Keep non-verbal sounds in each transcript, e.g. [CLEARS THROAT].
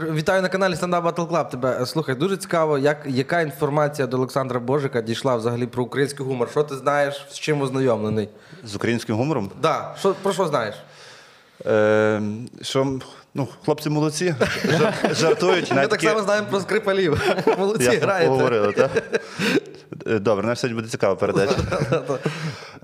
Вітаю на каналі Stand Up Battle Club. Тебе Е, слухай, дуже цікаво, як, яка інформація до Олександра Божика дійшла взагалі про український гумор. Що ти знаєш, з чим ознайомлений? З українським гумором. Да, що, про що знаєш? Е, що ну, хлопці молодці, жартують. Ми так само знаємо про скрипалів. Молодці, граєте. говорили, так? Добре, нам сьогодні буде цікава передача. [LAUGHS]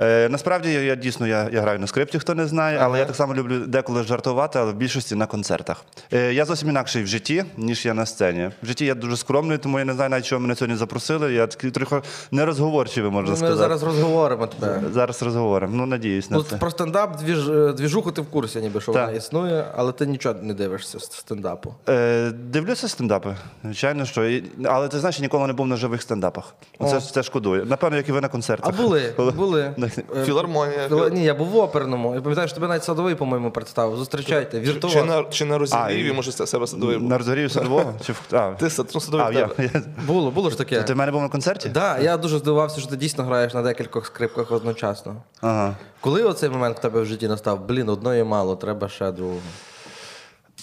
Е, насправді я, дійсно я, я граю на скрипті, хто не знає, але я так само люблю деколи жартувати, але в більшості на концертах. Е, я зовсім інакший в житті, ніж я на сцені. В житті я дуже скромний, тому я не знаю навіть, чого мене сьогодні запросили. Я такий трохи нерозговорчивий, можна сказати. Ми зараз розговоримо тебе. Зараз розговоримо. Ну, надіюсь на Ну, це. про стендап е, двіжуху ти в курсі, ніби що вона існує, але ти нічого не дивишся стендапу. Е, дивлюся стендапи, звичайно, що. Але ти знаєш, я ніколи не був на живих стендапах. Оце, це шкодую. Напевно, як і ви на концертах. А були, [LAUGHS] були. Е, Філармонія. Ні, я був в оперному. Я пам'ятаю, що тебе навіть садовий, по-моєму, представив. Зустрічайте, віртуоз. Чи на, чи на розігріві, може, це себе садовий був? На розгорів садового? [LAUGHS] Чи в... а, Ти ну, садовий а, я, Було, було ж таке. Ти в мене був на концерті? Так, я дуже здивувався, що ти дійсно граєш на декількох скрипках одночасно. Ага. Коли оцей момент в тебе в житті настав? Блін, одної мало, треба ще другого.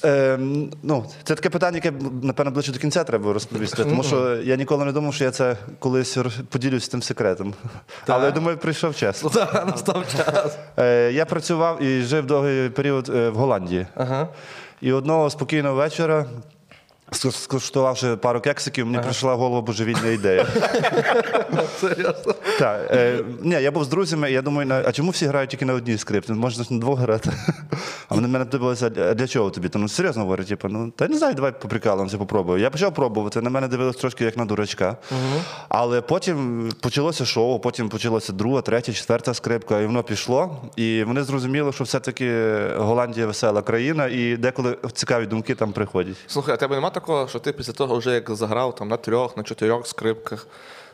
Ем, ну, це таке питання, яке напевно ближче до кінця треба розповісти, тому що я ніколи не думав, що я це колись поділюсь цим секретом. Але я думаю, прийшов час. Ну так, настав час. Е, я працював і жив довгий період е, в Голландії. Ага. І одного спокійного вечора, скуштувавши пару кексиків, мені прийшла в голову божевільна ідея. [LAUGHS] Серйозно. Так, е, ні, я був з друзями, і я думаю, на- а чому всі грають тільки на одній скрипці? Можна ж на двох грати. А вони мене дивилися, а для чого тобі? Та, ну серйозно говорю, типу, ну та не знаю, давай поприкалуємося, попробую. Я почав пробувати, на мене дивились трошки як на дурачка. Але потім почалося шоу, потім почалася друга, третя, четверта скрипка, і воно пішло. І вони зрозуміли, що все-таки Голландія весела країна, і деколи цікаві думки там приходять. Слухай, а тебе нема такого, що ти після того, вже як заграв там, на трьох, на чотирьох скрипках,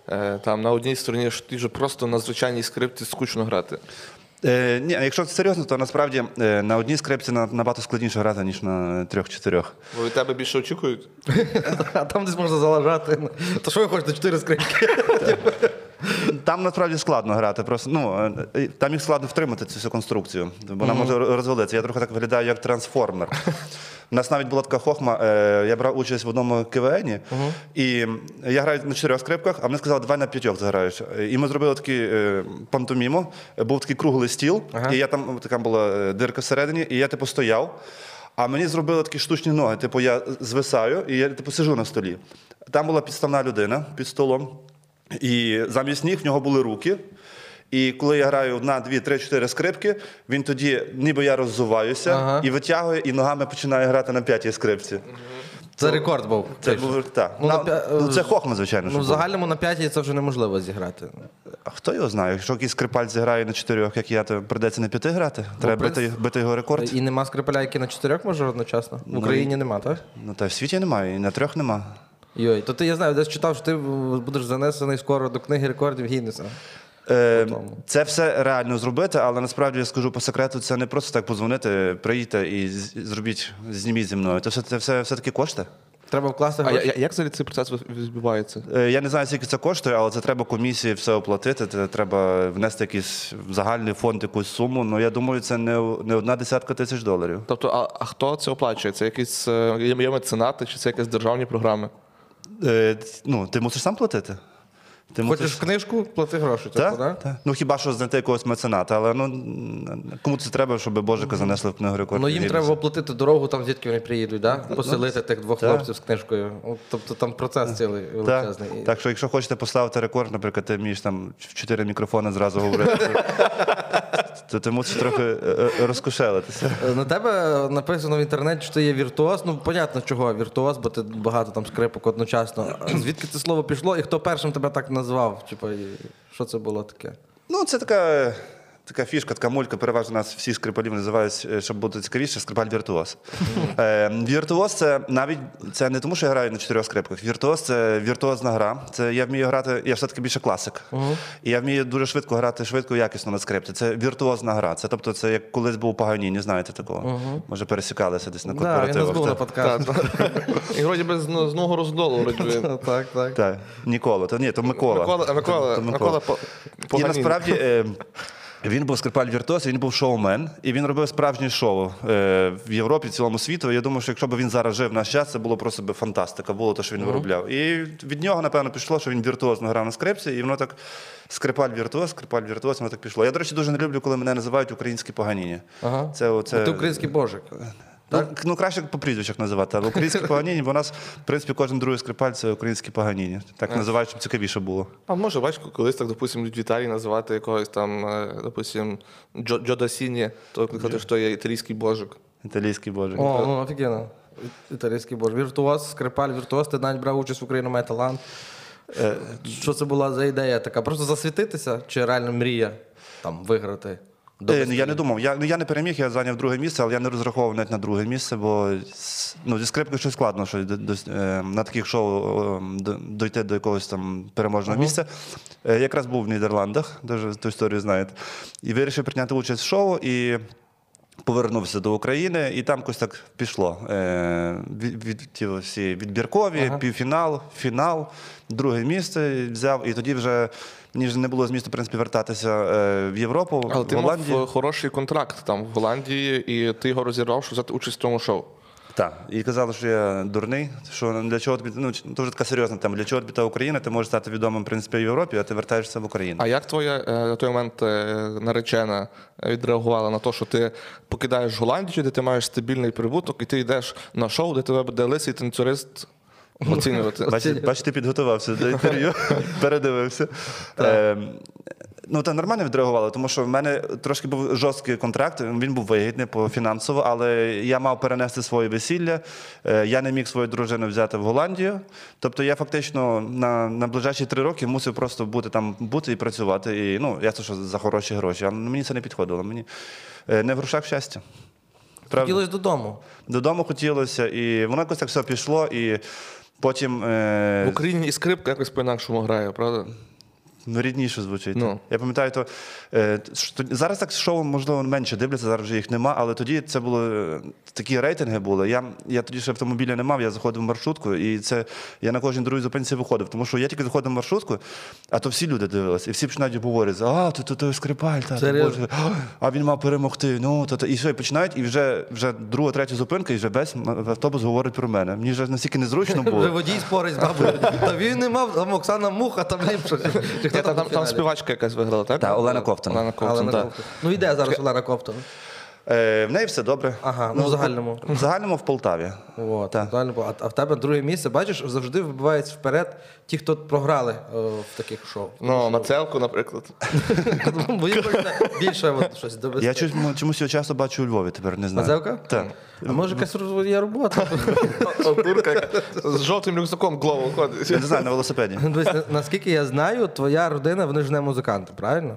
е, там, на одній стороні, що ти вже просто на звичайній скрипці скучно грати. Е, ні, якщо серйозно, то насправді е, на одній скрипці набагато складніше грати, ніж на трьох-чотирьох. Бо від тебе більше очікують. [LAUGHS] А там десь можна залажати. То що ви хочете, чотири скрипки? [LAUGHS] Там насправді складно грати. Просто ну е, там їх складно втримати цю всю конструкцію, вона може розвалитися. Я трохи так виглядаю як трансформер. У нас навіть була така хохма. е, Я брав участь в одному КВНі, і я граю на чотирьох скрипках, а мені сказали, давай на п'ятьох заграєш. І ми зробили такий е, пантоміму. Був такий круглий стіл, і я там така була е, дирка всередині, і я типу стояв. А мені зробили такі штучні ноги. Типу, я звисаю і я типу сижу на столі. Там була підставна людина під столом. І замість ніг в нього були руки. І коли я граю одна, дві, три, чотири скрипки, він тоді, ніби я роззуваюся Ага. і витягує, і ногами починає грати на п'ятій скрипці. Це рекорд був. Це був так. Ну, Ну, на п'я- ну, це хохма, звичайно. Ну, в було. загальному на п'ятій це вже неможливо зіграти. А хто його знає? Якщо якийсь скрипаль зіграє на чотирьох, як я, то прийдеться на п'яти грати. Треба принцип- бити, бити його рекорд. І нема скрипаля, який на чотирьох може одночасно? В Україні нема, так? Ну та в світі немає, і на трьох нема. Йой, то ти я знаю, десь читав, що ти будеш занесений скоро до книги рекордів Гіннеса. Е, це все реально зробити, але насправді я скажу по секрету, це не просто так подзвонити, приїдьте і зробіть, зніміть зі мною. Це все, це все, все таки кошти. Треба вкласти А я- як взагалі цей процес відбувається? Е, Я не знаю, скільки це коштує, але це треба комісії все оплатити. Це треба внести якийсь в загальний фонд якусь суму. Ну я думаю, це не, не одна десятка тисяч доларів. Тобто, а, а хто це оплачує? Це якісь е, є є меценати, чи це якісь державні програми? Е, ну, ти мусиш сам платити. Ти Хочеш книжку, плати гроші. Типу, Так? Так. Ну хіба що знайти якогось мецената, але ну кому це треба, щоб Божика занесли в книгу рекордів? Ну їм треба оплатити дорогу, там звідки вони приїдуть, да? поселити тих двох так. хлопців з книжкою. Тобто там процес цілий величезний. І- так що, якщо хочете поставити рекорд, наприклад, ти вмієш там в чотири мікрофони зразу говорити, [LAUGHS] то ти мусиш трохи е, е, розкошелитися. Е, На тебе написано в інтернеті, що ти є віртуоз. Ну, понятно, чого віртуоз, бо ти багато там скрипок одночасно. [CLEARS THROAT] Звідки це слово пішло і хто першим тебе так назвав? Типа, що це було таке? Ну, це така, така фішка, така мулька. Переважно нас всі скрипалів називають, е, щоб бути цікавіше, скрипаль віртуоз. Е, віртуоз це навіть це не тому, що я граю на чотирьох скрипках. Віртуоз це віртуозна гра. Це я вмію грати, я все-таки більше класик. І я вмію дуже швидко грати, швидко і якісно на скрипці. Це віртуозна гра. Це тобто, це як колись був Паганіні, знаєте такого. Може, пересікалися десь на корпоративах. на так. І вроді би з, з ногу роздолу. [LAUGHS] Так, так. Так, Нікола, то ні, то Микола. Микола, Микола, Микола, І насправді е, Він був скрипаль Віртос, він був шоумен, і він робив справжнє шоу е, в Європі, в цілому світу. Я думаю, що якщо б він зараз жив в наш час, це було просто би фантастика, було те, що він виробляв. І від нього, напевно, пішло, що він віртуозно грав на скрипці, і воно так скрипаль віртуоз, скрипаль віртуоз, воно так пішло. Я, до речі, дуже не люблю, коли мене називають українські поганіні. Ага. Це, оце... Ти український божик. Ну, ну, краще по прізвищах називати, але українські поганіні, бо у нас, в принципі, кожен другий скрипаль це українські поганіні. Так називають, щоб цікавіше було. А може, бачиш, колись так, допустим, в Італії називати якогось там, е, допустим, Джо, Джо то казати, що є італійський божик. Італійський боже. О, ну офігенно. Італійський божик. Віртуоз, скрипаль, віртуоз, ти навіть брав участь в Україні має талант. Е, Що це була за ідея така? Просто засвітитися чи реально мрія там виграти? Е, ну, я не думав. Я, ну, я не переміг, я зайняв друге місце, але я не розраховував навіть на друге місце, бо ну, зі скрипкою щось складно, що до- до- е, на таких шоу е, до- дойти до якогось там переможного місця. Е, якраз був в Нідерландах, дуже ту історію знаєте, і вирішив прийняти участь в шоу. І Повернувся до України, і там якось так пішло. Е, від, від, ті всі відбіркові, півфінал, фінал, друге місце взяв. І тоді вже мені ж не було змісту в принципі, вертатися е, в Європу, Але в ти Голландії. мав хороший контракт там в Голландії, і ти його розірвав, щоб взяти участь в тому шоу. Так, і казали, що я дурний, що для чого тобі, ну, вже така серйозна тема, для чого тобі та Україна, ти можеш стати відомим в принципі, в Європі, а ти вертаєшся в Україну. А як твоя е, на той момент е, наречена відреагувала на те, що ти покидаєш Голландію, де ти маєш стабільний прибуток, і ти йдеш на шоу, де тебе буде лисий танцюрист оцінювати? Бачите, бачите, підготувався до інтерв'ю, [LAUGHS] передивився. Е, ну, та нормально відреагували, тому що в мене трошки був жорсткий контракт, він був вигідний по фінансово, але я мав перенести своє весілля. Е, я не міг свою дружину взяти в Голландію. Тобто я фактично на, на ближайші три роки мусив просто бути там бути і працювати. І, ну, ясно, що за хороші гроші. А мені це не підходило. Мені е, не в грошах щастя. Правда? Хотілося додому. Додому хотілося, і воно якось так все пішло, і потім. Е, В Україні і скрипка якось по-інакшому грає, правда? Ну, рідніше звучить. Ну. Я пам'ятаю, то, е, що, зараз так шоу, можливо, менше дивляться, зараз вже їх нема, але тоді це було е, такі рейтинги були. Я, я тоді ще автомобіля не мав, я заходив в маршрутку, і це я на кожній другій зупинці виходив. Тому що я тільки заходив в маршрутку, а то всі люди дивилися, і всі починають говорити: а, то, то, то скрипаль, та, боже, а він мав перемогти. Ну, то, то. І все, і починають, і вже, вже друга, третя зупинка, і вже весь автобус говорить про мене. Мені вже настільки незручно [LAUGHS] Вже було. водій спорить з бабою. [LAUGHS] Та він не мав, там Оксана Муха, там ліпше. Там, там, співачка якась виграла, так? Так, Олена Ковтун. Олена Ковтун, Олена так. Ковтун. Ну іде зараз Олена Ковтун. Е, в неї все добре. Ага, ну в загальному. В загальному в Полтаві. От, Так. було. а, а в тебе друге місце, бачиш, завжди вибиваються вперед ті, хто програли е, в таких шоу. Ну, Мацелку, наприклад. Бо їм хочеться більше от, щось довести. Я чомусь, ну, чомусь його часто бачу у Львові, тепер не знаю. Мазевка? Так. А може якась роз- є робота? [LAUGHS] Турка з жовтим рюкзаком главу ходить. Я не знаю, на велосипеді. Дивись, на- Наскільки я знаю, твоя родина, вони ж не музиканти, правильно?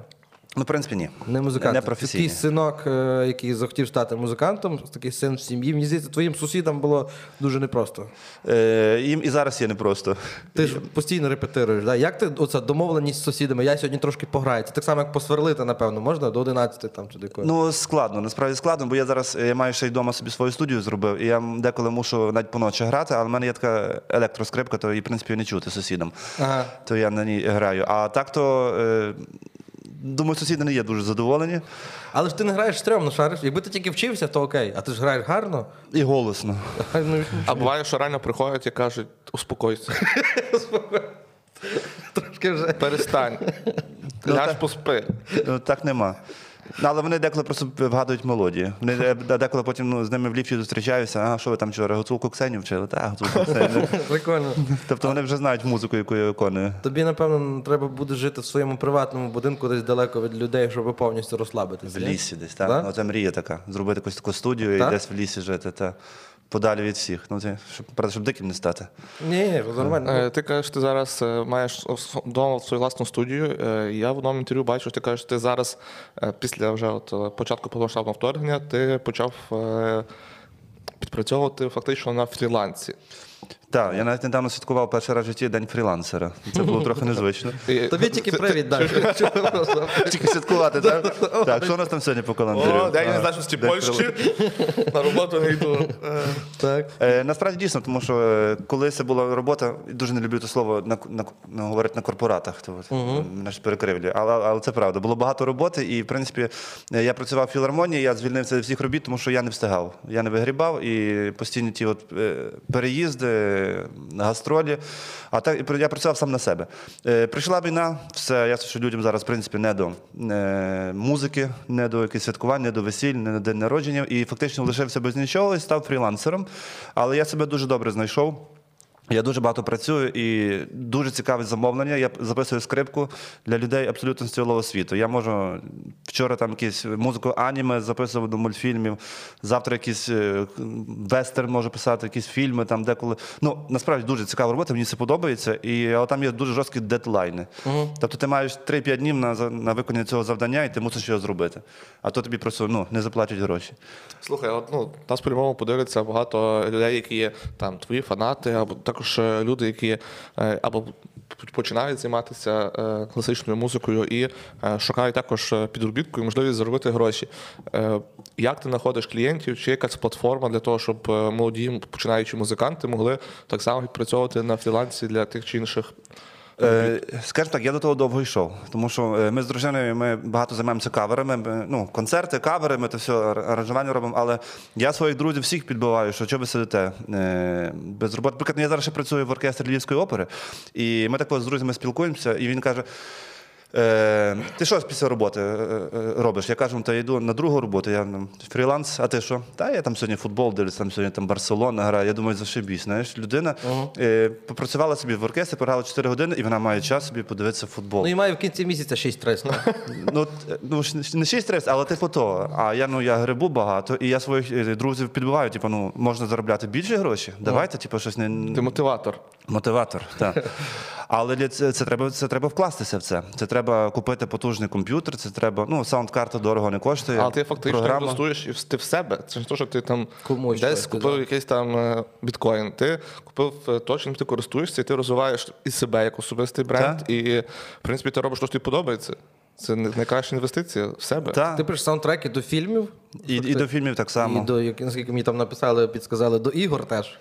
Ну, в принципі, ні. Не музиканти. Не Такий синок, е, який захотів стати музикантом, такий син в сім'ї. Мені здається, твоїм сусідам було дуже непросто. Е, їм і зараз є непросто. Ти ж постійно репетируєш. Да? Як ти оця домовленість з сусідами? Я сьогодні трошки пограю. Це так само, як посверлити, напевно, можна до 11 там чи до якої. Ну, складно, насправді складно, бо я зараз е, я маю ще й вдома собі свою студію зробив, і я деколи мушу навіть поночі грати, але в мене є така електроскрипка, то її, в принципі, не чути сусідам. Ага. То я на ній граю. А так то. Е, Думаю, сусіди не є дуже задоволені. Але ж ти не граєш стрьомно, шариш. Якби ти тільки вчився, то окей. А ти ж граєш гарно. І голосно. Ну, А буває, що реально приходять і кажуть, успокойся, [LAUGHS] Трошки вже. перестань. Ляж поспи. Ну, так нема. Ну, Але вони деколи просто вгадують мелодії. Вони деколи потім ну, з ними в ліфті зустрічаюся, а що ви там вчора, гуцулку Ксенію вчили? Так, гуцулку Ксеню. [LAUGHS] Прикольно. Тобто вони вже знають музику, яку я виконую. Тобі, напевно, треба буде жити в своєму приватному будинку десь далеко від людей, щоб повністю розслабитися. В лісі десь, так? Да? Ну, мрія така. Зробити якусь таку студію і десь в лісі жити, та подалі від всіх. Ну, це, щоб, правда, щоб диким не стати. Ні, ні, нормально. Е, Ти кажеш, ти зараз е, маєш вдома свою власну студію. Е, Я в одному інтерв'ю бачу, що ти кажеш, ти зараз, після вже от початку повномасштабного вторгнення, ти почав підпрацьовувати фактично на фрілансі. Так, я навіть недавно святкував перший раз в житті день фрілансера. Це було [LAUGHS] трохи незвично. Тобі тільки привід далі. [LAUGHS] [LAUGHS] Тільки святкувати, так? Так, що у нас там сьогодні по календарю? О, День незалежності Польщі. На роботу не йду. Е, Так. Е, насправді дійсно, тому що е, коли це була робота, дуже не люблю це слово говорити на корпоратах, то от, мене ж перекривлює. Але, але це правда. Було багато роботи, і в принципі я працював в філармонії, я звільнився від всіх робіт, тому що я не встигав. Я не вигрібав і постійні ті от, переїзди, гастролі. А так я працював сам на себе. Е, Прийшла війна, все ясно, що людям зараз в принципі не до е, музики, не до якихось святкувань, не до весіль, не до день народження. І фактично лишився без нічого і став фрілансером. Але я себе дуже добре знайшов. Я дуже багато працюю і дуже цікаве замовлення. Я записую скрипку для людей абсолютно з цілого світу. Я можу вчора там якісь музику аніме записував до мультфільмів. Завтра якийсь е, вестерн можу писати, якісь фільми там деколи. Ну насправді дуже цікава робота, мені це подобається. І але там є дуже жорсткі дедлайни. Тобто ти маєш 3-5 днів на, на виконання цього завдання, і ти мусиш його зробити. А то тобі просто ну, не заплатять гроші. Слухай, от, ну, нас по-любому подивиться багато людей, які є там твої фанати, або також е, люди, які е, або починають займатися е, класичною музикою і шукають також підробітку і можливість заробити гроші. Як ти знаходиш клієнтів? Чи якась платформа для того, щоб молоді починаючі музиканти могли так само відпрацьовувати на фрілансі для тих чи інших? Е, Скажімо так, я до того довго йшов, тому що е, ми з дружиною ми багато займаємося каверами. ми, Ну, концерти, кавери, ми це все аранжування робимо. Але я своїх друзів всіх підбиваю, що чого ви сидите е, без роботи. Наприклад, я зараз ще працюю в оркестрі Львівської опери, і ми також з друзями спілкуємося, і він каже. Е, ти що після роботи е, е, робиш? Я кажу, та я йду на другу роботу, я ну, фріланс, а ти що? Та я там сьогодні футбол дивлюсь, там сьогодні там Барселона грає. Я думаю, зашибісь. Знаєш, людина е, попрацювала собі в оркестрі, програла 4 години, і вона має час собі подивитися футбол. Ну і має в кінці місяця 6300. Ну, ну не 6 300, але типу то. А я ну я грибу багато, і я своїх е, друзів підбиваю. Типу, ну можна заробляти більше гроші. Давайте, типу, щось не Ти мотиватор. мотиватор. Так. Але це, це треба це треба вкластися в це. Це треба купити потужний комп'ютер. Це треба. Ну саундкарта дорого не коштує. Але ти фактично програма. інвестуєш і в- ти в себе. Це не те, що ти там Комусь десь щось купив сказав. якийсь там е, біткоін. Ти купив е, то, чим ти користуєшся, і ти розвиваєш і себе як особистий бренд. Так. І, в принципі, ти робиш що тобі подобається. Це найкраща інвестиція в себе. Та. Ти пишеш саундтреки до фільмів. І, і до фільмів так само. І до, як- наскільки мені там написали, підсказали, до ігор теж.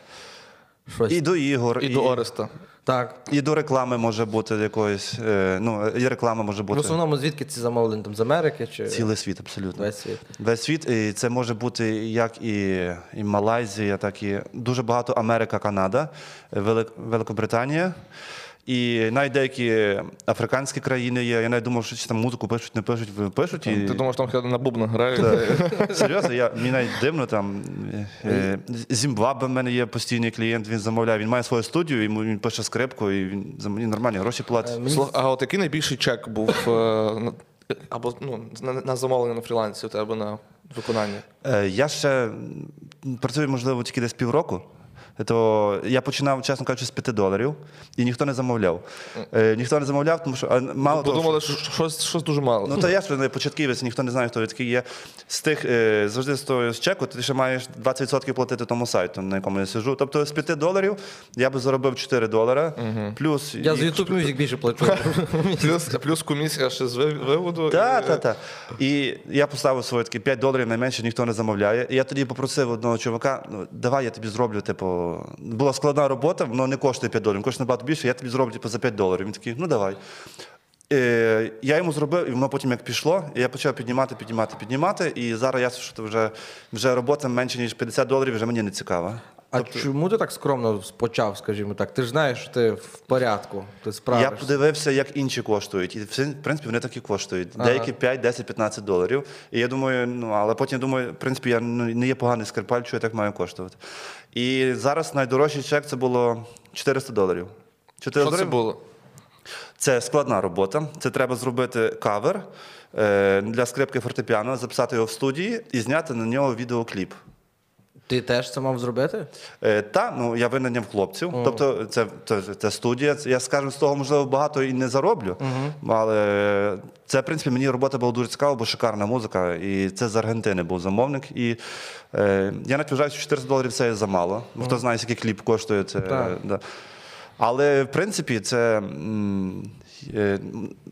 Щось. І до ігор, І до Ореста. Так. і до реклами може бути якоїсь. Е, ну, і реклама може В бути. основному звідки ці замовлення? Там з Америки чи Цілий світ, абсолютно. весь світ? Весь світ, і це може бути як і, і Малайзія, так і дуже багато Америка, Канада, Велик, Великобританія. І навіть деякі африканські країни є. Я навіть думав, що чи там музику пишуть, не пишуть, пишуть. І... Ти думаєш, там хіба на бубнах грають? Серйозно, я, мені навіть дивно там. Е, Зімбабве в мене є постійний клієнт, він замовляє. Він має свою студію, йому він пише скрипку, і він за мені нормальні гроші платить. Слух- А от який найбільший чек був е, або ну, на, на замовлення на фрілансі у тебе на виконання? Е, Я ще працюю, можливо, тільки десь півроку. То я починав, чесно кажучи, з 5 доларів, і ніхто не замовляв. Е, ніхто не замовляв, тому що а, мало того, Подумали, що щось, щось дуже мало. Ну, то я ж не початківець, ніхто не знає, хто я такий є. З тих е, завжди з того з чеку, ти ще маєш 20% платити тому сайту, на якому я сиджу. Тобто з 5 доларів я би заробив 4 долари. Плюс Я за YouTube Music більше плачу. [LAUGHS] Плюс, плюс комісія ще з ви- виводу. Так, і- так, так. І я поставив свої такі 5 доларів найменше, ніхто не замовляє. І я тоді попросив одного чувака, ну давай я тобі зроблю, типу, була складна робота, воно не коштує 5 доларів, коштує набагато більше, я тобі зроблю типу, за 5 доларів. Він такий, ну давай. І я йому зробив, і воно потім як пішло, і я почав піднімати, піднімати, піднімати. І зараз я що вже, вже робота менше, ніж 50 доларів, вже мені не цікава. А чому ти так скромно почав, скажімо так? Ти ж знаєш, що ти в порядку, ти Я подивився, як інші коштують. І в принципі вони так і коштують. Деякі 5, 10, 15 доларів. І я думаю, ну але потім думаю, в принципі, я ну, не є поганий скрипаль, що я так маю коштувати. І зараз найдорожчий чек це було 400 доларів. 400 Що це було? це складна робота. Це треба зробити кавер е, для скрипки фортепіано, записати його в студії і зняти на нього відеокліп. Ти теж це мав зробити? Е, та, ну я винайняв хлопців. Тобто, це, це, це студія. Я скажу, з того можливо багато і не зароблю. Але це, в принципі, мені робота була дуже цікава, бо шикарна музика. І це з Аргентини був замовник. І е, я навіть вважаю, що 400 доларів це замало. Ну, Хто знає, скільки кліп коштує, це. Так. Да. Але в принципі це,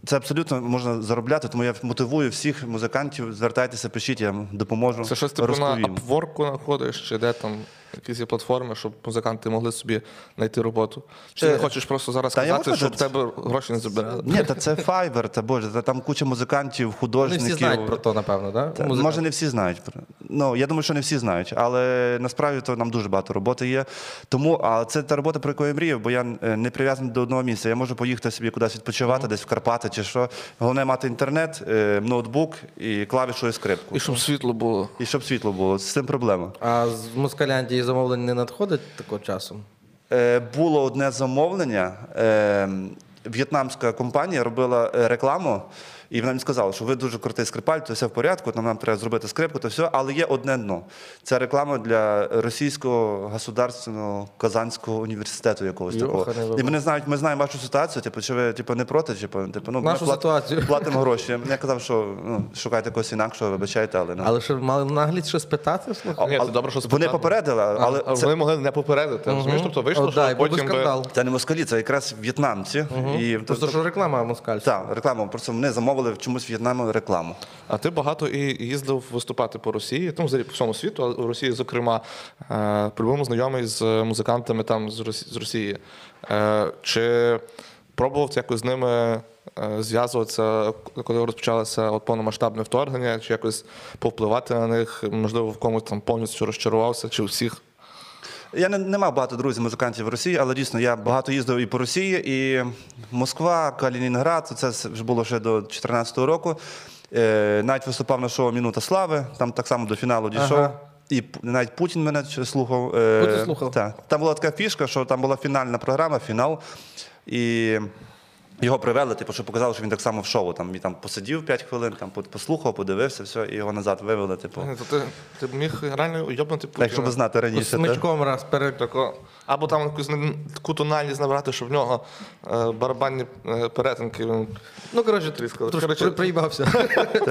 це абсолютно можна заробляти, тому я мотивую всіх музикантів, звертайтеся, пишіть, я вам допоможу. Це щось типу на. Upwork знаходиш, чи де там якісь є платформи, щоб музиканти могли собі знайти роботу. Чи ти Е, не хочеш просто зараз та можу щоб це- тебе гроші не забирали? Ні, та це Fiverr, та боже, та там куча музикантів, Не художників. всі знають про то, напевно, так? Та, може, не всі знають. Ну, я думаю, що не всі знають, але насправді то нам дуже багато роботи є. Тому, а це та робота, про яку я мріяв, бо я е, не прив'язаний до одного місця. Я можу поїхати собі кудись відпочивати, десь в Карпати чи що. Головне мати інтернет, е, ноутбук і клавішу і скрипку. І щоб світло було. І щоб світло було. З цим проблема. А з Москаляндії замовлень не надходить такого часом? Е, було одне замовлення. Е, в'єтнамська компанія робила рекламу, і вона мені сказала, що ви дуже крутий скрипаль, то все в порядку, там нам треба зробити скрипку, то все, але є одне дно. Це реклама для російського государственного казанського університету якогось такого. І вони знають, ми знаємо вашу ситуацію, типу, чи ви типу, не проти, типу, типу, ну, Нашу ми ситуацію. платимо гроші. Я казав, що ну, шукайте когось інакшого, вибачайте, але ну. Але що мали наглість щось питати? Слухай? Ні, А- це добре, що Вони спитали. попередили, але а це, вони могли не попередити. Розумієш? Тобто вийшло, О, що да, і був би потім би... скандал. це не москалі, це якраз в'єтнамці. І, Просто що реклама москальська. Так, рекламу. Просто вони замовили в чомусь В'єтнаму рекламу. А ти багато і їздив виступати по Росії, ну, взагалі по всьому світу, а у Росії, зокрема, е, по-любому знайомий з музикантами там з Росії. Е, Чи пробував ти якось з ними е, зв'язуватися, коли розпочалося от повномасштабне вторгнення, чи якось повпливати на них, можливо, в комусь там повністю розчарувався, чи всіх? Я не, не мав багато друзів музикантів в Росії, але дійсно я багато їздив і по Росії, і Москва, Калінінград. Це вже було ще до 2014 року. Е, навіть виступав на шоу Мінута слави, там так само до фіналу дійшов. Ага. І навіть Путін мене слухав. Е, Путін слухав? Так. Там була така фішка, що там була фінальна програма, фінал. І його привели, типу, що показали, що він так само в шоу. Там, і там посидів 5 хвилин, там послухав, подивився, все, і його назад вивели. Типу. Ні, То ти, ти б міг реально уйобнути Путіна. Так, щоб знати раніше. Смичком раз перед. Тако, або там якусь таку тональність набрати, щоб в нього е, барабанні е, перетинки. Він... Ну, коротше, Тріскали. трошки Коротше- приїбався.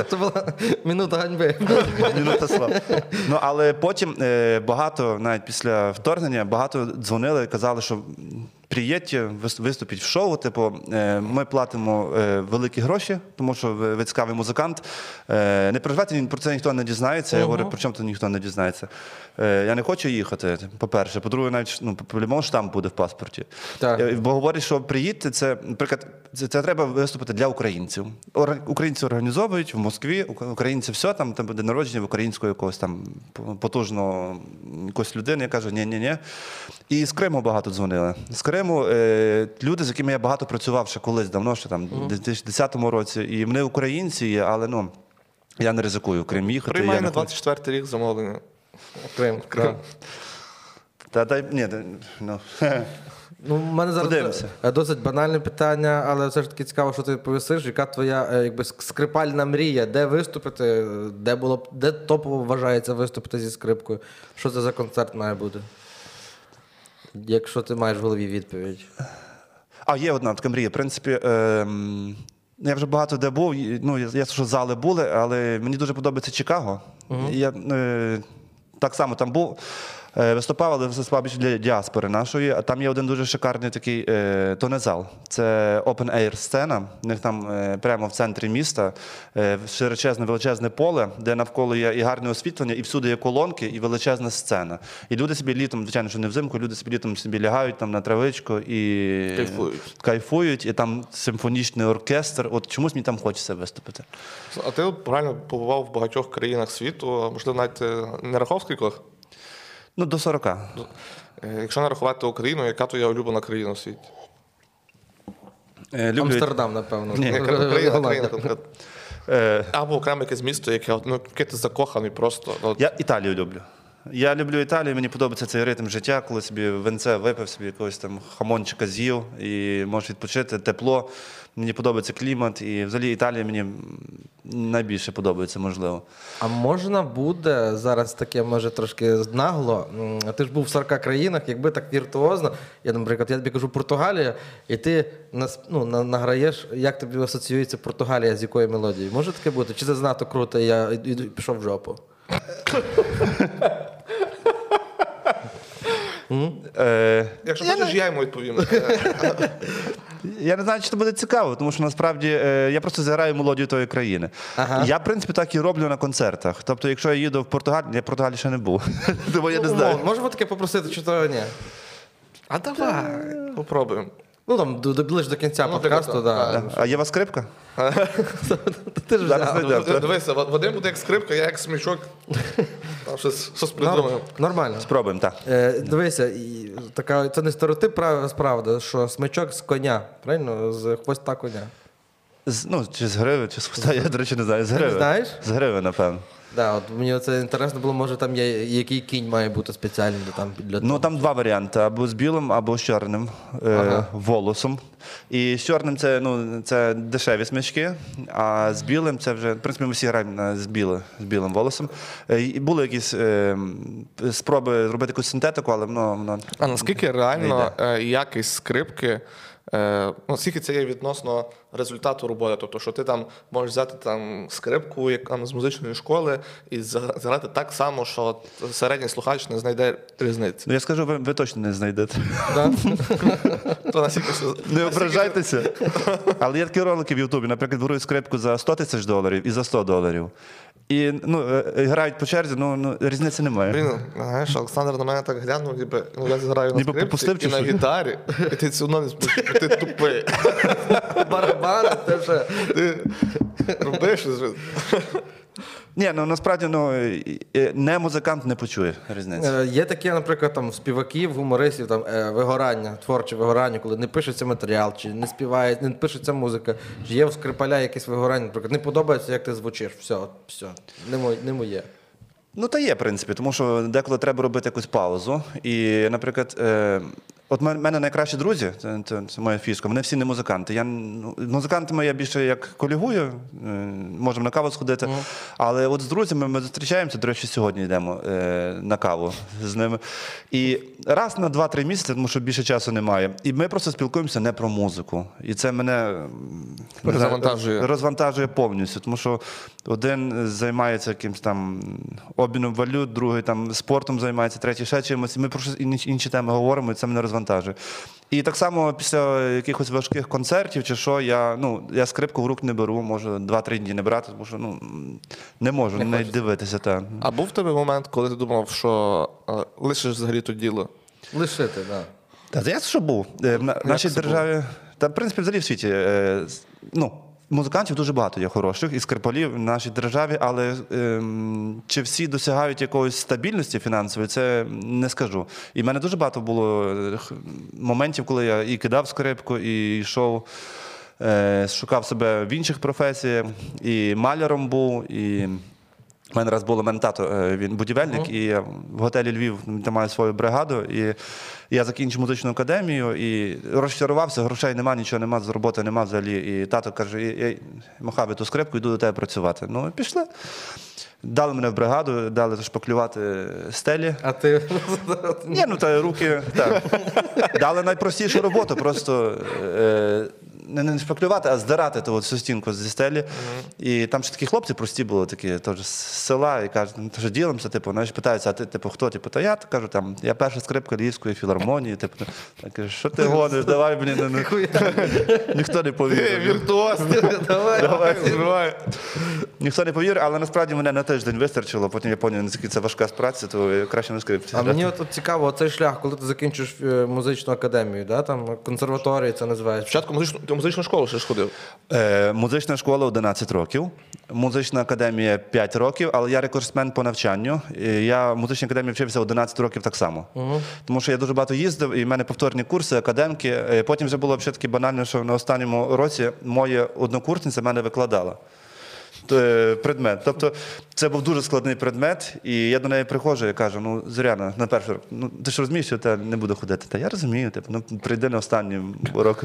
[LAUGHS] Це була минута ганьби. [LAUGHS] Минута слава. Ну але потім е, багато, навіть після вторгнення, багато дзвонили і казали, що. Приїдьте, виступіть в шоу. Типу, е, ми платимо е, великі гроші, тому що ви, ви цікавий музикант. Е, Не переживайте, про це ніхто не дізнається. Я говорю, про чому то ніхто не дізнається. Я не хочу їхати. По-перше, по-друге, навіть ну, по-любому штамп буде в паспорті. Так. Бо говорять, що приїдьте, це, наприклад, це, це треба виступити для українців. Українці організовують в Москві, українці все, там, там буде народження в українського якогось там потужного якоїсь людини, яка каже, ні, ні, ні. І з Криму багато дзвонили. З Криму е, люди, з якими я багато працював ще колись давно, ще там, в 2010 році, і вони українці є, але ну. Я не ризикую в Крим їхати. Приймає я на не хочу. 24 рік замовлення. Крим. Крим. Та дай ні, дай- ну. Ну, в мене зараз Подивимося. е, досить банальне питання, але все ж таки цікаво, що ти повісиш. Яка твоя е, якби ск- скрипальна мрія? Де виступити? е, Де було б- де топово вважається виступити зі скрипкою? Що це за концерт має бути? Якщо ти маєш в голові відповідь. А є одна така мрія. В принципі, ем, я вже багато де був. Ну, я, що зали були, але мені дуже подобається Чикаго. Я е, так само там був. Виступав, але виступав більше для діаспори нашої. А там є один дуже шикарний такий е, то не зал. Це open air сцена. У них там е, прямо в центрі міста е, широчезне величезне поле, де навколо є і гарне освітлення, і всюди є колонки, і величезна сцена. І люди собі літом, звичайно, що не взимку, люди собі літом собі лягають там на травичку і Кайфують. кайфують, і там симфонічний оркестр. От чомусь мені там хочеться виступити. А ти правильно побував в багатьох країнах світу, можливо, навіть не скількох? Ну, до 40. Е, Якщо не рахувати Україну, яка твоя улюблена країна у світі? Е, люблю, Амстердам, напевно. Ні, Яка країна, Голландія. країна конкретно. е, Або окреме якесь місто, яке, ну, яке ти закоханий просто. От, я Італію люблю. Я люблю Італію, мені подобається цей ритм життя, коли собі венце випив, собі якогось там хамончика з'їв і можеш відпочити, тепло. Мені подобається клімат, і взагалі Італія мені найбільше подобається, можливо. А можна буде зараз таке, може, трошки нагло. Ти ж був в 40 країнах, якби так віртуозно. Я, наприклад, я тобі кажу Португалія, і ти нас, ну, награєш, як тобі асоціюється Португалія з якою мелодією? Може таке бути? Чи це занадто круто, і я пішов в жопу? Е, Якщо хочеш, я йому відповім. [LAUGHS] Я не знаю, чи це буде цікаво, тому що насправді е, я просто зіграю мелодію тої країни. Ага. Я, в принципі, так і роблю на концертах. Тобто, якщо я їду в Португалію, я в Португалії ще не був. [LAUGHS] Тому я не Ну, знаю. Можемо таке попросити, чи то ні? А давай, попробуємо. Ну там до, до, ближче до кінця Ну, подкасту, так, А є вас скрипка? [LAUGHS] Ти ж Зараз взяв. Дивися, Ва- Вадим буде як скрипка, я як смішок. Там щось, щось придумаємо. Нормально. Спробуємо, так. Е, дивися, і така, це не стереотип, прав- справда, що смичок з коня, правильно? З хвоста коня. З, ну, чи з гриви, чи з хвоста, я, до речі, не знаю. З гриви. знаєш? З гриви, напевно. Да, от мені це інтересно було, може там є який кінь має бути спеціальний для там для Ну там два варіанти: або з білим, або з чорним е, Ага. волосом. І з чорним це, ну, це дешеві смички, а з білим це вже, в принципі, ми всі граємо на, з, біле, з білим волосом. Е, І були якісь е, спроби зробити якусь синтетику, але воно. воно А наскільки реально е, якість скрипки, е, наскільки це є відносно результату роботи? Тобто, що ти там можеш взяти там скрипку як, там, з музичної школи і за- так само, що середній слухач не знайде різниці. Ну я скажу, ви, ви точно не знайдете. [LAUGHS] Не ображайтеся. Але є такі ролики в Ютубі, наприклад, беруть скрипку за 100 тисяч доларів і за 100 доларів. І ну, е, е, грають по черзі, ну, ну різниці немає. Блін, знаєш, Олександр на мене так глянув, ніби ну, я зіграю на скрипці і на гітарі, і ти все одно не спиш, ти тупий. Барабани, це вже. Ти робиш. Ні, ну насправді ну, не музикант не почує різниці. Е, Є таке, наприклад, там співаків, гумористів, там е, вигорання, творче вигорання, коли не пишеться матеріал, чи не співає, не пишеться музика, чи є у скрипаля якесь вигорання, наприклад, не подобається, як ти звучиш. Все, все, не моє. Не моє. Ну, та є, в принципі, тому що деколи треба робити якусь паузу. І, наприклад, е, от мене найкращі друзі, це, це, це моя фішка, вони всі не музиканти. Я, ну, музикантами я більше як колігую, е, можемо на каву сходити. Але от з друзями ми зустрічаємося, до речі, сьогодні йдемо е, на каву з ними. І раз на 2-3 місяці, тому що більше часу немає. І ми просто спілкуємося не про музику. І це мене не розвантажує повністю, тому що один займається якимось там обміном валют, другий там спортом займається, третій ще чимось. Ми про інші теми говоримо, і це мене розвантажує. І так само після якихось важких концертів чи що, я, ну, я скрипку в рук не беру, можу 2-3 дні не брати, тому що ну, не можу не дивитися. Та. А був в тебе момент, коли ти думав, що а, лишиш взагалі то діло? Лишити, так. Да. Та я що був. Е, В на- нашій державі, та в принципі, взагалі в світі. е, Ну, музикантів дуже багато є хороших і скрипалів в нашій державі, але ем, чи всі досягають якоїсь стабільності фінансової, це не скажу. І в мене дуже багато було е, моментів, коли я і кидав скрипку, і йшов. е, Шукав себе в інших професіях, і маляром був, і у мене раз було мене тато, е, він будівельник, і я в готелі Львів там маю свою бригаду. І я закінчив музичну академію і розчарувався, грошей нема, нічого нема, з роботи нема взагалі. І тато каже: «Я- махав ту скрипку, йду до тебе працювати. Ну, і пішли. Дали мене в бригаду, дали шпаклювати стелі. А ти Ні, ну та руки так. [LAUGHS] Дали найпростішу роботу, просто е, не, не шпаклювати, а здирати ту от всю стінку зі стелі. І там ще такі хлопці прості були, такі теж з села, і кажуть, ну що ділимося, типу, знаєш, питаються, а ти типу, хто? Типу, та я то кажу, там, я перша скрипка Львівської філармонії. Типу, я кажу, що ти гониш, давай мені не, не. ніхто не повірив. Віртуоз! давай. Давай. Ніхто не повірив, але насправді мене на тиждень вистачило, потім я зрозумів, наскільки це важка праця, то я краще на скрипці. А мені от, от цікаво, цей шлях, коли ти закінчиш е, музичну академію, да? там консерваторії це називається. Спочатку музичну, ти музичну школу ще ж ходив. Е, музична школа 11 років, музична академія 5 років, але я рекордсмен по навчанню. І Я в музичній академії вчився 11 років так само. Тому що я дуже багато їздив, і в мене повторні курси, академки. Е, Потім вже було взагалі таки банально, що на останньому році моя однокурсниця мене викладала. Е, предмет. Тобто це був дуже складний предмет, і я до неї приходжу і кажу: ну, Зоряна, на перший рок, ну ти ж розумієш, що я не буду ходити. Та я розумію, типу, ну прийди на останній урок.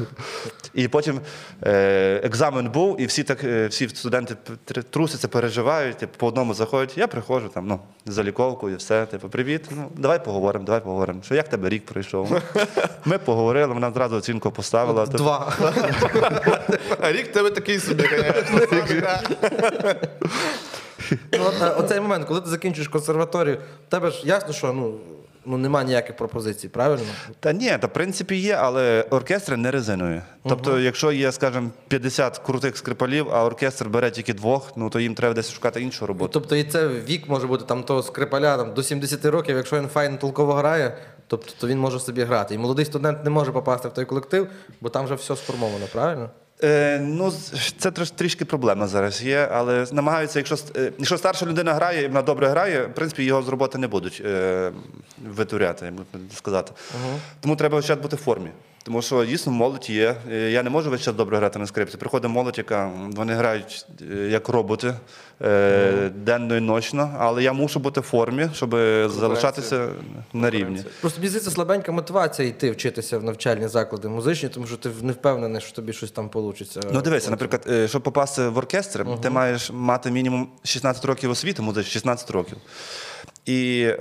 І потім е, екзамен був, і всі так, е, всі студенти тр- трусяться, переживають, типу, по одному заходять. Я приходжу там, ну, за ліковкою, і все. Типу, привіт, ну давай поговоримо, давай поговоримо. Що як тебе рік пройшов? Ми поговорили, вона одразу оцінку поставила. Тобто, Два. [LAUGHS] [LAUGHS] А рік в тебе такий собі, [LAUGHS] звісно. Ну, от, е, оцей момент, коли ти закінчуєш консерваторію, в тебе ж ясно, що ну, ну нема ніяких пропозицій, правильно? Та ні, та в принципі є, але оркестри не резинові. Тобто, якщо є, скажімо, 50 крутих скрипалів, а оркестр бере тільки двох, ну то їм треба десь шукати іншу роботу. Тобто і це вік може бути там того скрипаля там, до 70 років, якщо він файно толково грає, тобто то він може собі грати. І молодий студент не може попасти в той колектив, бо там вже все сформовано, правильно? Е, ну, це трішки проблема зараз є, але намагаються, якщо, е, якщо старша людина грає і вона добре грає, в принципі, його з роботи не будуть е, витуряти, як сказати. Тому треба бути в формі. Тому що дійсно молодь є. Е, Я не можу весь час добре грати на скрипці. Приходить молодь, яка вони грають е, як роботи е, денно і ночно, але я мушу бути в формі, щоб залишатися на рівні. Просто мені здається, слабенька мотивація йти вчитися в навчальні заклади музичні, тому що ти не впевнений, що тобі щось там вийде. Ну дивися, наприклад, е, щоб попасти в оркестр, ти маєш мати мінімум 16 років освіти, музичної, 16 років. І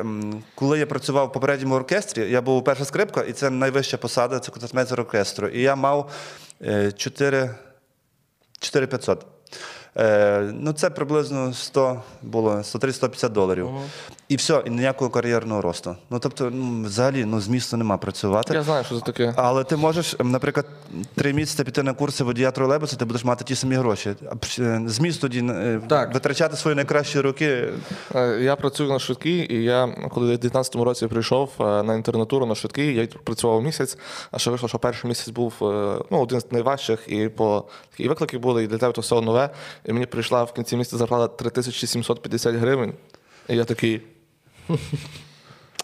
коли я працював в попередньому оркестрі, я був перша скрипка, і це найвища посада, це концертмейстер оркестру. І я мав е, 4 4500. Е, ну, це приблизно 100 було 130-150 доларів. І все, і ніякого кар'єрного росту. Ну тобто, ну, взагалі, ну, змісту нема працювати. Я знаю, що це таке. Але ти можеш, ем, наприклад, три місяці піти на курси водія тролейбуса, ти будеш мати ті самі гроші. Е, Зміст тоді е, Так. витрачати свої найкращі роки. Е, Я працюю на швидкій, і я, коли в 19-му році прийшов на інтернатуру на швидкій, я працював місяць, а ще вийшло, що перший місяць був ну, один з найважчих, і по такі виклики були, і для тебе то все нове. І мені прийшла в кінці місяця зарплата 3750 гривень. І я такий.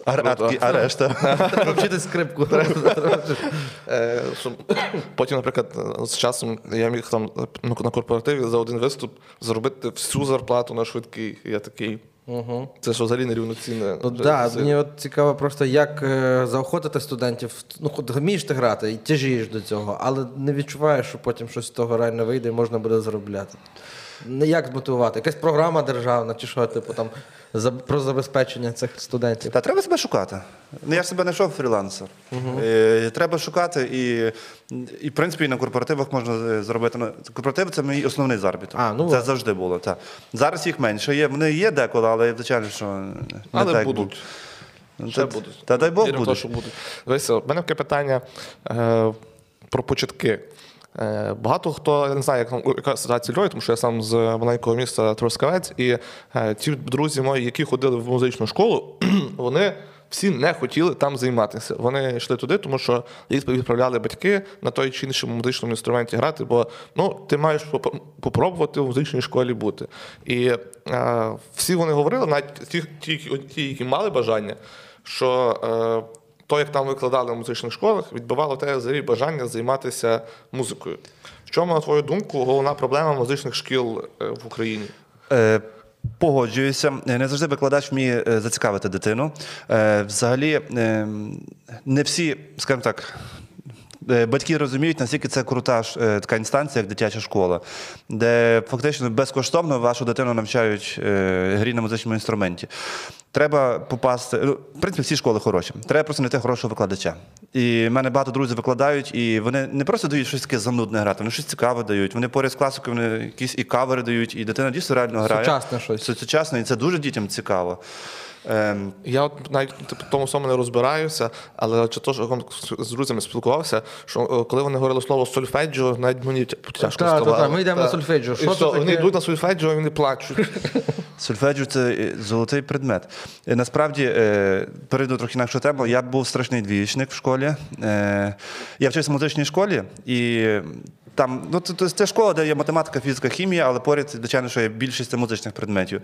А, а, Круто. а решта. Вчити скрипку. [LAUGHS] Е, потім, наприклад, з часом я міг там на корпоративі за один виступ заробити всю зарплату на швидкий. Я такий. Це що взагалі нерівноцінне. Ну, да, мені от цікаво просто, як е, заохотити студентів. Ну, вмієш ти грати і тяжієш до цього, але не відчуваєш, що потім щось з того реально вийде і можна буде заробляти. Не як змотивувати? Якась програма державна, чи що, типу там за, про забезпечення цих студентів. Та треба себе шукати. Ну, я ж себе знайшов фрілансер. Е, Треба шукати і, і, в принципі, і на корпоративах можна е, зробити. Ну, Корпоративи це мій основний заробіток. А, ну це от. завжди було. Так. Зараз їх менше є. Вони є деколи, але звичайно, що не Але так, будуть. Ну, Ще та- будуть. Та дай Бог Віримо в те, що будуть. Дивися, в мене таке питання е, про початки. Е, багато хто не знаю, як, яка ситуація Львові, тому що я сам з маленького міста Трускавець, і е, ті друзі мої, які ходили в музичну школу, [CLEARS THROAT] вони всі не хотіли там займатися. Вони йшли туди, тому що їх відправляли батьки на той чи іншому музичному інструменті грати, бо ну, ти маєш попробувати в музичній школі бути. І е, всі вони говорили, навіть ті, ті, ті, які мали бажання, що е, то, як там викладали в музичних школах, відбивало те взагалі бажання займатися музикою. В чому, на твою думку, головна проблема музичних шкіл е, в Україні? Е, Погоджуюся, Е, не завжди викладач вміє е, зацікавити дитину. Взагалі, е, не всі, скажімо так, батьки розуміють, наскільки це крута е, така інстанція, як дитяча школа, де фактично безкоштовно вашу дитину навчають е, грі на музичному інструменті. Треба попасти. ну, В принципі, всі школи хороші. Треба просто знайти хорошого викладача. І в мене багато друзів викладають, і вони не просто дають щось таке занудне грати, вони щось цікаве дають. Вони поряд з класикою вони якісь і кавери дають, і дитина дійсно реально грає. Сучасне щось. Сучасне, і це дуже дітям цікаво. Ем, Я от навіть типу, в тому самому не розбираюся, але чи то, що з друзями спілкувався, що е, коли вони говорили слово сольфеджіо, навіть мені тя- тяжко Та, та, ставало. та, ми йдемо на Та. сольфеджіо. І Що це що, Вони таке? йдуть на сольфеджіо і вони плачуть. [LAUGHS] Сольфеджіо це е, золотий предмет. Е, Насправді, е, перейду трохи інакшу тему. Я був страшний двієчник в школі. Е, Я вчився в музичній школі, і там, ну, це, це, це школа, де є математика, фізика, хімія, але поряд, звичайно, що є більшість музичних предметів.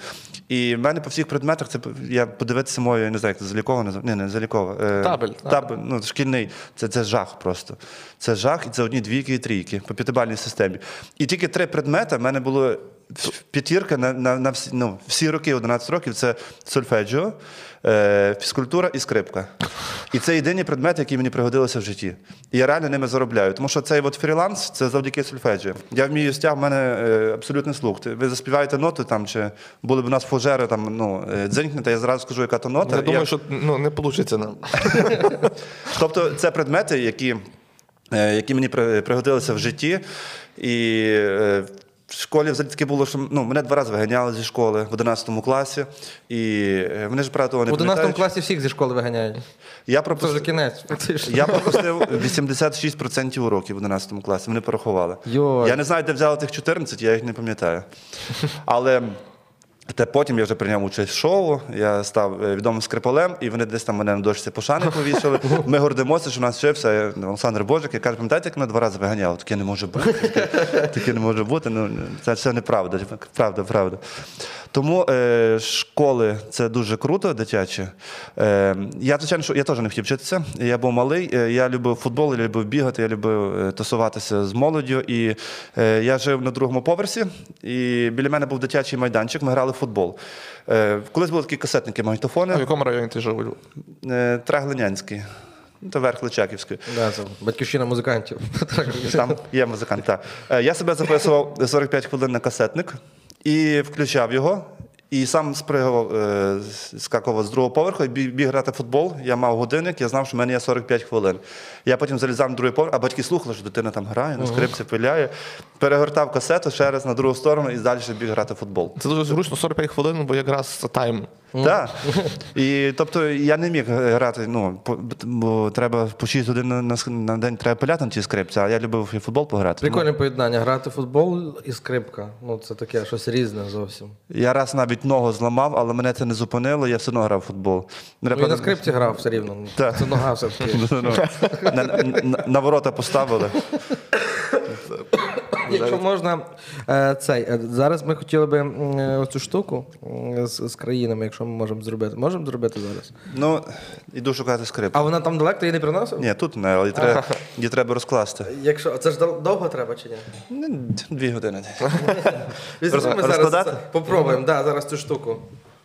І в мене по всіх предметах це я подивитися мою, я не знаю, як це заліково назив- Ні, не заліково. е, Табель. Табель, ну, шкільний. Це, це жах просто. Це жах, і це одні двійки і трійки по п'ятибальній системі. І тільки три предмети в мене було п'ятірка на, на, на всі, ну, всі роки 11 років це сольфеджіо, фізкультура і скрипка. І це єдині предмети, які мені пригодилися в житті. І я реально ними заробляю. Тому що цей от фріланс це завдяки сольфеджіо. Я вмію стяг, в мене е, абсолютний слух. Ви заспіваєте ноту там, чи були б у нас фужери, там, ну, е, дзенькнете, я зразу скажу, яка то нота. Я думаю, що ну, не вийде нам. [LAUGHS] Тобто це предмети, які, е, які мені при- пригодилися в житті. І е, в школі взагалі таке було, що ну, мене два рази виганяли зі школи в 11 класі. І мене ж правда того не В 11 пам'ятають. класі всіх зі школи виганяють. Я Це вже пропустив, кінець. фактично. я пропустив 86% уроків в 11 класі. Вони порахували. Йой. Я не знаю, де взяли тих 14, я їх не пам'ятаю. Але те потім я вже прийняв участь в шоу, я став е, відомим скрипалем, і вони десь там мене на дошці пошани [LAUGHS] повішали. Ми гордимося, що нас вчився Олександр Божик, і каже, пам'ятаєте, як мене два рази виганяв? Таке не може бути. Таке, таке не може бути. Ну, це все неправда. Правда, правда. Тому е, школи це дуже круто, дитячі. Е, я, звичайно, що я теж не хотів вчитися. Я був малий, е, я любив футбол, я любив бігати, я любив е, тусуватися з молоддю. І е, я жив на другому поверсі, і біля мене був дитячий майданчик, ми грали в футбол. Е, колись були такі касетники, А в якому районі ти жив? е, Треглинянський. Ну, Це верх Личаківський. Да, це батьківщина музикантів. Там є музикант. Так. Е, Я себе записував [LAUGHS] 45 хвилин на касетник і включав його. І сам спригував, е, скакував з другого поверху і біг грати в футбол. Я мав годинник, я знав, що в мене є 45 хвилин. Я потім залізав на другий поверх, а батьки слухали, що дитина там грає, на скрипці пиляє. Перегортав касету ще раз на другу сторону і далі біг грати в футбол. Це дуже зручно 45 хвилин, бо якраз тайм. Так. І тобто я не міг грати, ну, бо треба по 6 годин на, на, день треба пиляти на цій скрипці, а я любив і футбол пограти. Прикольне поєднання. Грати в футбол і скрипка. Ну, це таке щось різне зовсім. Я раз навіть ногу зламав, але мене це не зупинило, я все одно грав в футбол. Ну, і на скрипці грав все рівно. [LAUGHS] Ну, Це нога все-таки. ну, на, на ворота поставили. Якщо можна, е, цей, е, зараз ми хотіли би е, оцю штуку з, з країнами, якщо ми можемо зробити. Можемо зробити зараз? Ну, іду шукати скрипку. А вона там далеко, ти її не приносив? Ні, тут не, але її треба, її треба розкласти. Якщо це ж дов- довго треба чи ні? Ну, Дві години. [LAUGHS] Візьмемо Роз- зараз розкладати? це. Попробуємо, да, зараз цю штуку.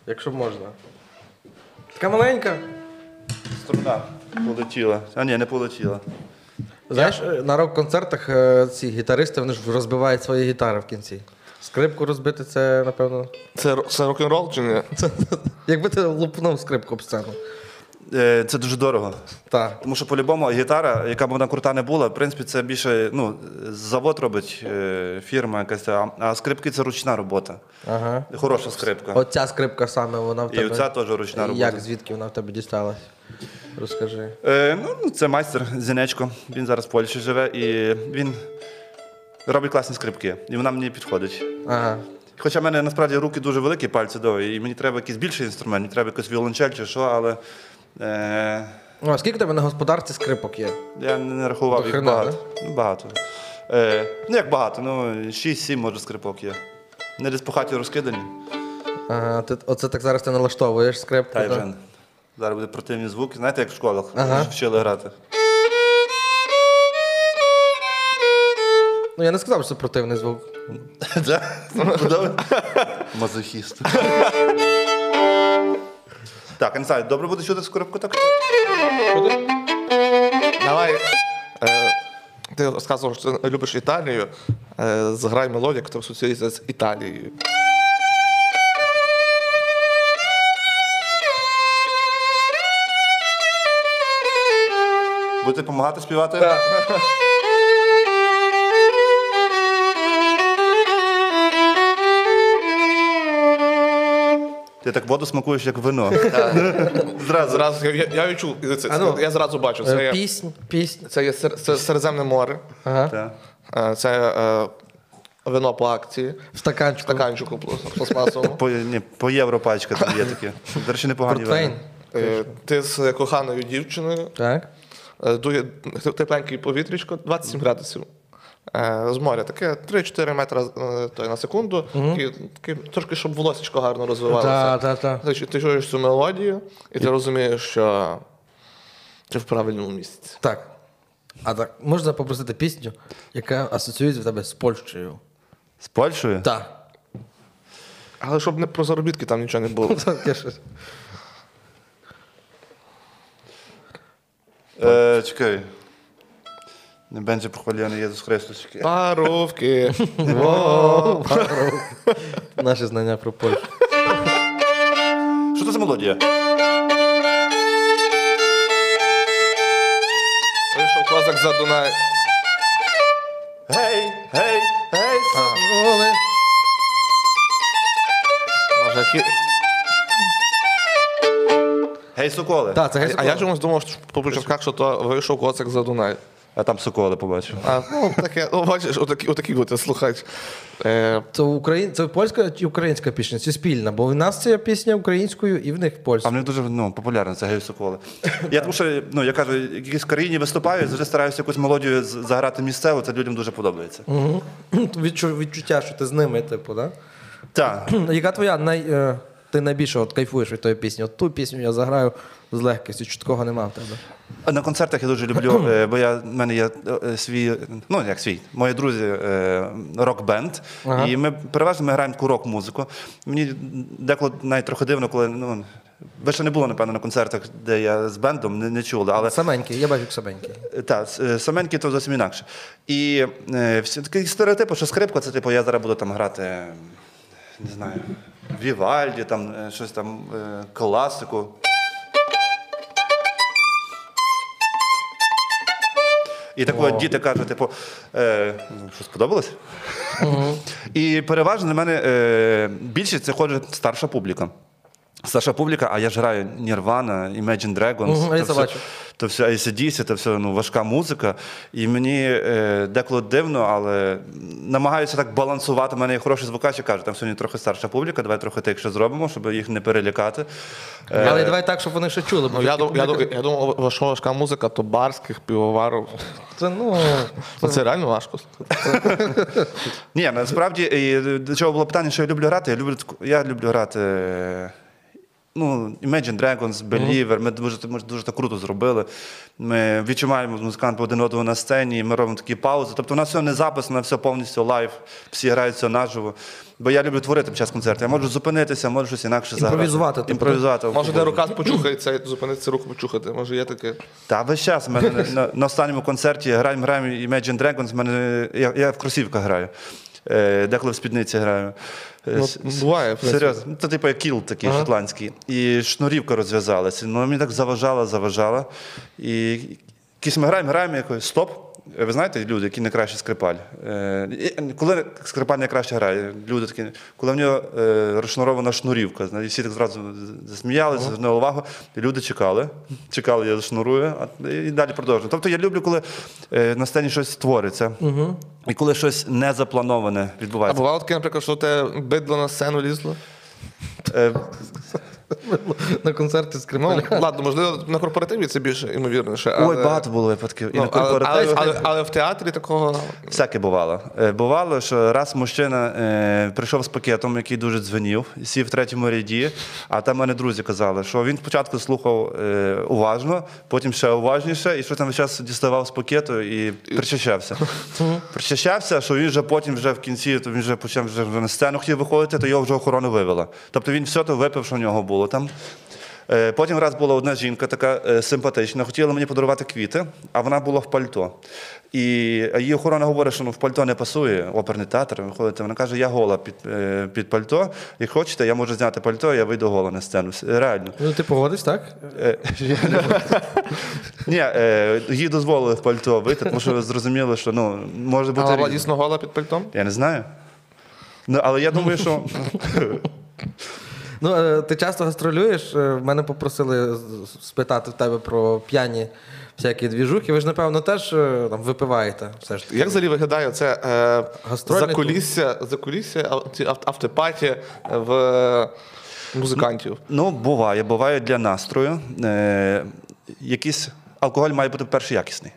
Якщо можна. Така маленька. Струна полетіла. А ні, не полетіла. Знаєш, е, на рок-концертах е, ці гітаристи вони ж розбивають свої гітари в кінці. Скрипку розбити це, напевно. Це, це рок-н-рол чи ні? [LAUGHS] Якби ти лупнув скрипку об сцену. Е, Це дуже дорого. Так. Тому що по-любому гітара, яка б вона крута не була, в принципі, це більше ну, завод робить фірма якась, а, скрипки це ручна робота. Ага. Хороша скрипка. Оця скрипка саме, вона в тебе. І оця теж ручна робота. Як звідки вона в тебе дісталась? Розкажи. Е, ну, це майстер Зінечко. Він зараз в Польщі живе і він робить класні скрипки. І вона мені підходить. Ага. Хоча в мене насправді руки дуже великі, пальці довгі, і мені треба якийсь більший інструмент, мені треба якийсь віолончель чи що, але е, Ну, а скільки в тебе на господарці скрипок є? я не рахував До їх хрена, багато. Ну, багато. Е, ну, як багато, ну 6-7 може скрипок є. Не десь по хаті розкидані. Ага, ти, оце так зараз ти налаштовуєш скрипку. Та й вже. Зараз буде противні звуки. Знаєте, як в школах Ага. вчили грати. Ну я не сказав, що це противний звук. [LAUGHS] Мазохіст. Так, не знаю, добре буде чути скрипку так? Давай. Е, ти розказував, що ти любиш Італію. Е, зграй мелодію, яка асоціюється з Італією. Будете допомагати співати? Ти так воду смакуєш, як вино. Зразу. Зразу, я, я відчув, це, А ну. я зразу бачу, це Е, є, піснь. це є Сер- це Середземне море, Ага. Так. Е, це е, вино по акції, В стаканчику. стаканчику плас- пластмасовому. По, ні, по євро пачка там є таке. До речі, непогані Портвейн. вина. Е, Ти з коханою дівчиною, Так. Е, дує тепленький повітрячко, 27 градусів. Е, З моря таке 3-4 метри е, той, на секунду, такі, такі, трошки, щоб волосечко гарно розвивалося. Так, так, так. Ти, ти чуєш цю мелодію, і ти розумієш, що ти в правильному місці. Так. А так, можна попросити пісню, яка асоціюється в тебе з Польщею? З Польщею? Так. Але щоб не про заробітки там нічого не було. [LAUGHS] Е, чекай. Не będzie pochwalony Jezus Chrystus. Чекай. [LAUGHS] Паровки. Наші знання про Польщу. Що це за мелодія? Вийшов козак за Дунай. Гей, гей, гей. Оли. Може, які... Гей, соколи. Так, це А, геть. а я чомусь думав, що по початках, що то вийшов коцик за Дунай. А там соколи побачив. А, ну, таке, ну, бачиш, отакі, отакі от слухач. Е, Це, україн... це польська чи українська пісня? Чи спільна? Бо в нас ця пісня українською і в них А польською. в них дуже ну, популярно це гей соколи. Я тому що, ну, я кажу, якісь в країні виступаю, завжди стараюся якусь мелодію з- заграти місцеву, це людям дуже подобається. [CLEARS THROAT] Відчу... Відчуття, що ти з ними, типу, так? Так. [CLEARS THROAT] Яка твоя най... е, ти найбільше от, кайфуєш від тої пісні? От ту пісню я заграю з легкістю, чи такого нема в тебе. На концертах я дуже люблю, е, бо я, в мене є е, свій, ну як свій, мої друзі, е, рок-бенд. Ага. І ми переважно ми граємо таку рок-музику. Мені деколи навіть трохи дивно, коли ну, ви ще не було, напевно, на концертах, де я з бендом, не, не чули. Але Саменький, я бачу саменький. Так, саменькі то зовсім інакше. І всі такі стереотипи, що скрипка, це типу, я зараз буду там грати, не знаю, Вівальді, там е, щось там, е, класику. І так от діти кажуть, типу, е, що сподобалось? І переважно на мене е, більшість це ходить старша публіка. Старша публіка, а я ж граю Nirvana, Imagine Dragons. Я це все, бачу. то все ACDC, це все ну, важка музика. І мені е, деколи дивно, але намагаюся так балансувати. У мене є хороший звукач, я кажу, там сьогодні трохи старша публіка, давай трохи тихше зробимо, щоб їх не перелякати. Е, Але давай так, щоб вони ще чули. Бо ну, я, такі дум- я, я думав, важка, важка музика, то баварських пивоварів. Це, ну, Ну, Це реально важко. Ні, насправді і до чого було питання, що я люблю грати. Я люблю таку- я люблю грати. е, Ну, Imagine Dragons, Believer, ми дуже, ми дуже так круто зробили. Ми відчуваємо з музикантами один одного на сцені, ми робимо такі паузи. Тобто у нас все не записано, все повністю live, всі грають все наживо. Бо я люблю творити під час концерту. Я можу зупинитися, можу щось інакше заграти. Імпровізувати, тобто, Імпровізувати. Може, де рука почухається, і зупинитися руку почухати. Може, є таке. Та весь час. На, на, на останньому концерті граємо, граємо Imagine Dragons, мене, я, я в кросівках граю. Е, деколи в спідниці граю. Е, Ну, буває. Серйозно. Ну, Це типу як кіл такий шотландський. І шнурівка розв'язалася. Ну, мені так заважала, заважала. І якісь ми граємо, граємо якось стоп. Ви знаєте, люди, які найкраще скрипаль. Е, коли скрипаль найкраще грає, люди такі, коли в нього е, розшнурована шнурівка, знаєте, всі так зразу засміялися, звернули увагу, і люди чекали. Чекали, я зашнурую, а і далі продовжую. Тобто я люблю, коли е, на сцені щось твориться, і коли щось незаплановане А відбувається. бувало таке, наприклад, що те бидло на сцену лізло? На концерти Ну, ладно, можливо, на корпоративі це більше ймовірніше. Але... Ой, багато було випадків. І Ну, на але, але, але, але в театрі такого. Всяке бувало. Е, Бувало, що раз мужчина е, прийшов з пакетом, який дуже дзвенів, сів в третьому ряді, а там мене друзі казали, що він спочатку слухав е, уважно, потім ще уважніше, і що там весь час діставав з пакету і причащався. Причащався, що він вже потім, вже в кінці, то він вже почав вже на сцену хотів виходити, то його вже охорона вивела. Тобто він все то випив, що в нього було там. Е, Потім раз була одна жінка, така е, симпатична, хотіла мені подарувати квіти, а вона була в пальто. І її охорона говорить, що ну, в пальто не пасує, оперний театр. Виходите. Вона каже, я гола під, е, під пальто. Як хочете, я можу зняти пальто, я вийду гола на сцену. Реально. Ну, ти погодиш, так? Ні, їй дозволили в пальто вийти, тому що зрозуміли, що ну, може бути. А дійсно гола під пальтом? Я не знаю. Ну, але я думаю, що [LAUGHS] Ну, е, ти часто гастролюєш. Е, Мене попросили спитати в тебе про п'яні всякі двіжухи. Ви ж, напевно, теж е, там випиваєте. Все ж таки. Як взагалі виглядає це е, закулісся, закулісся автопаті в музикантів? Ну, буває, буває для настрою. Е, якийсь алкоголь має бути перший якісний.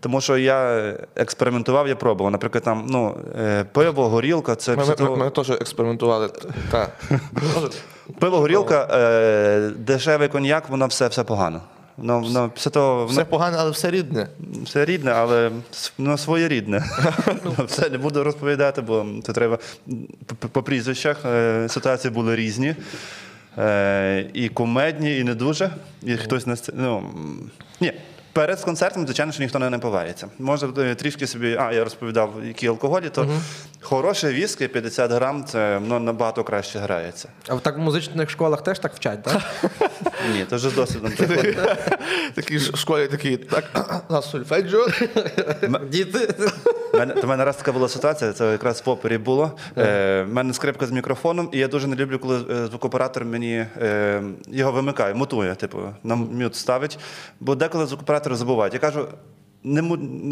Тому що я експериментував, я пробував. Наприклад, там ну, е, пиво, горілка, це Ми, ми, того- ми теж експериментували. Пиво, горілка, е, дешевий коньяк, воно все, все погано. Ну, ну, після того Все погане, але все рідне. все рідне, але с- ну, своєрідне. [LAUGHS] Ну, Все не буду розповідати, бо це треба по- по прізвищах. е, Ситуації були різні. Е, І кумедні, і не дуже. І хтось на сцені. Ну, м, ні. Перед концертом, звичайно, що ніхто не напивається. Може е, трішки собі, а я розповідав, які алкоголі, то хороше віскі 50 грам, це ну, набагато краще грається. А так в музичних школах теж так вчать, так? [LAUGHS] Ні, це вже з досвідом [LAUGHS] приходить. Такі ж в школі такі, так, [CLEARS THROAT] на сольфеджіо. Діти. У мене, то раз така була ситуація, це якраз в опері було. Е, в мене скрипка з мікрофоном, і я дуже не люблю, коли е, звукооператор мені е, його вимикає, мутує, типу, на мют ставить. Бо деколи звукооператори забувають. Я кажу. Не,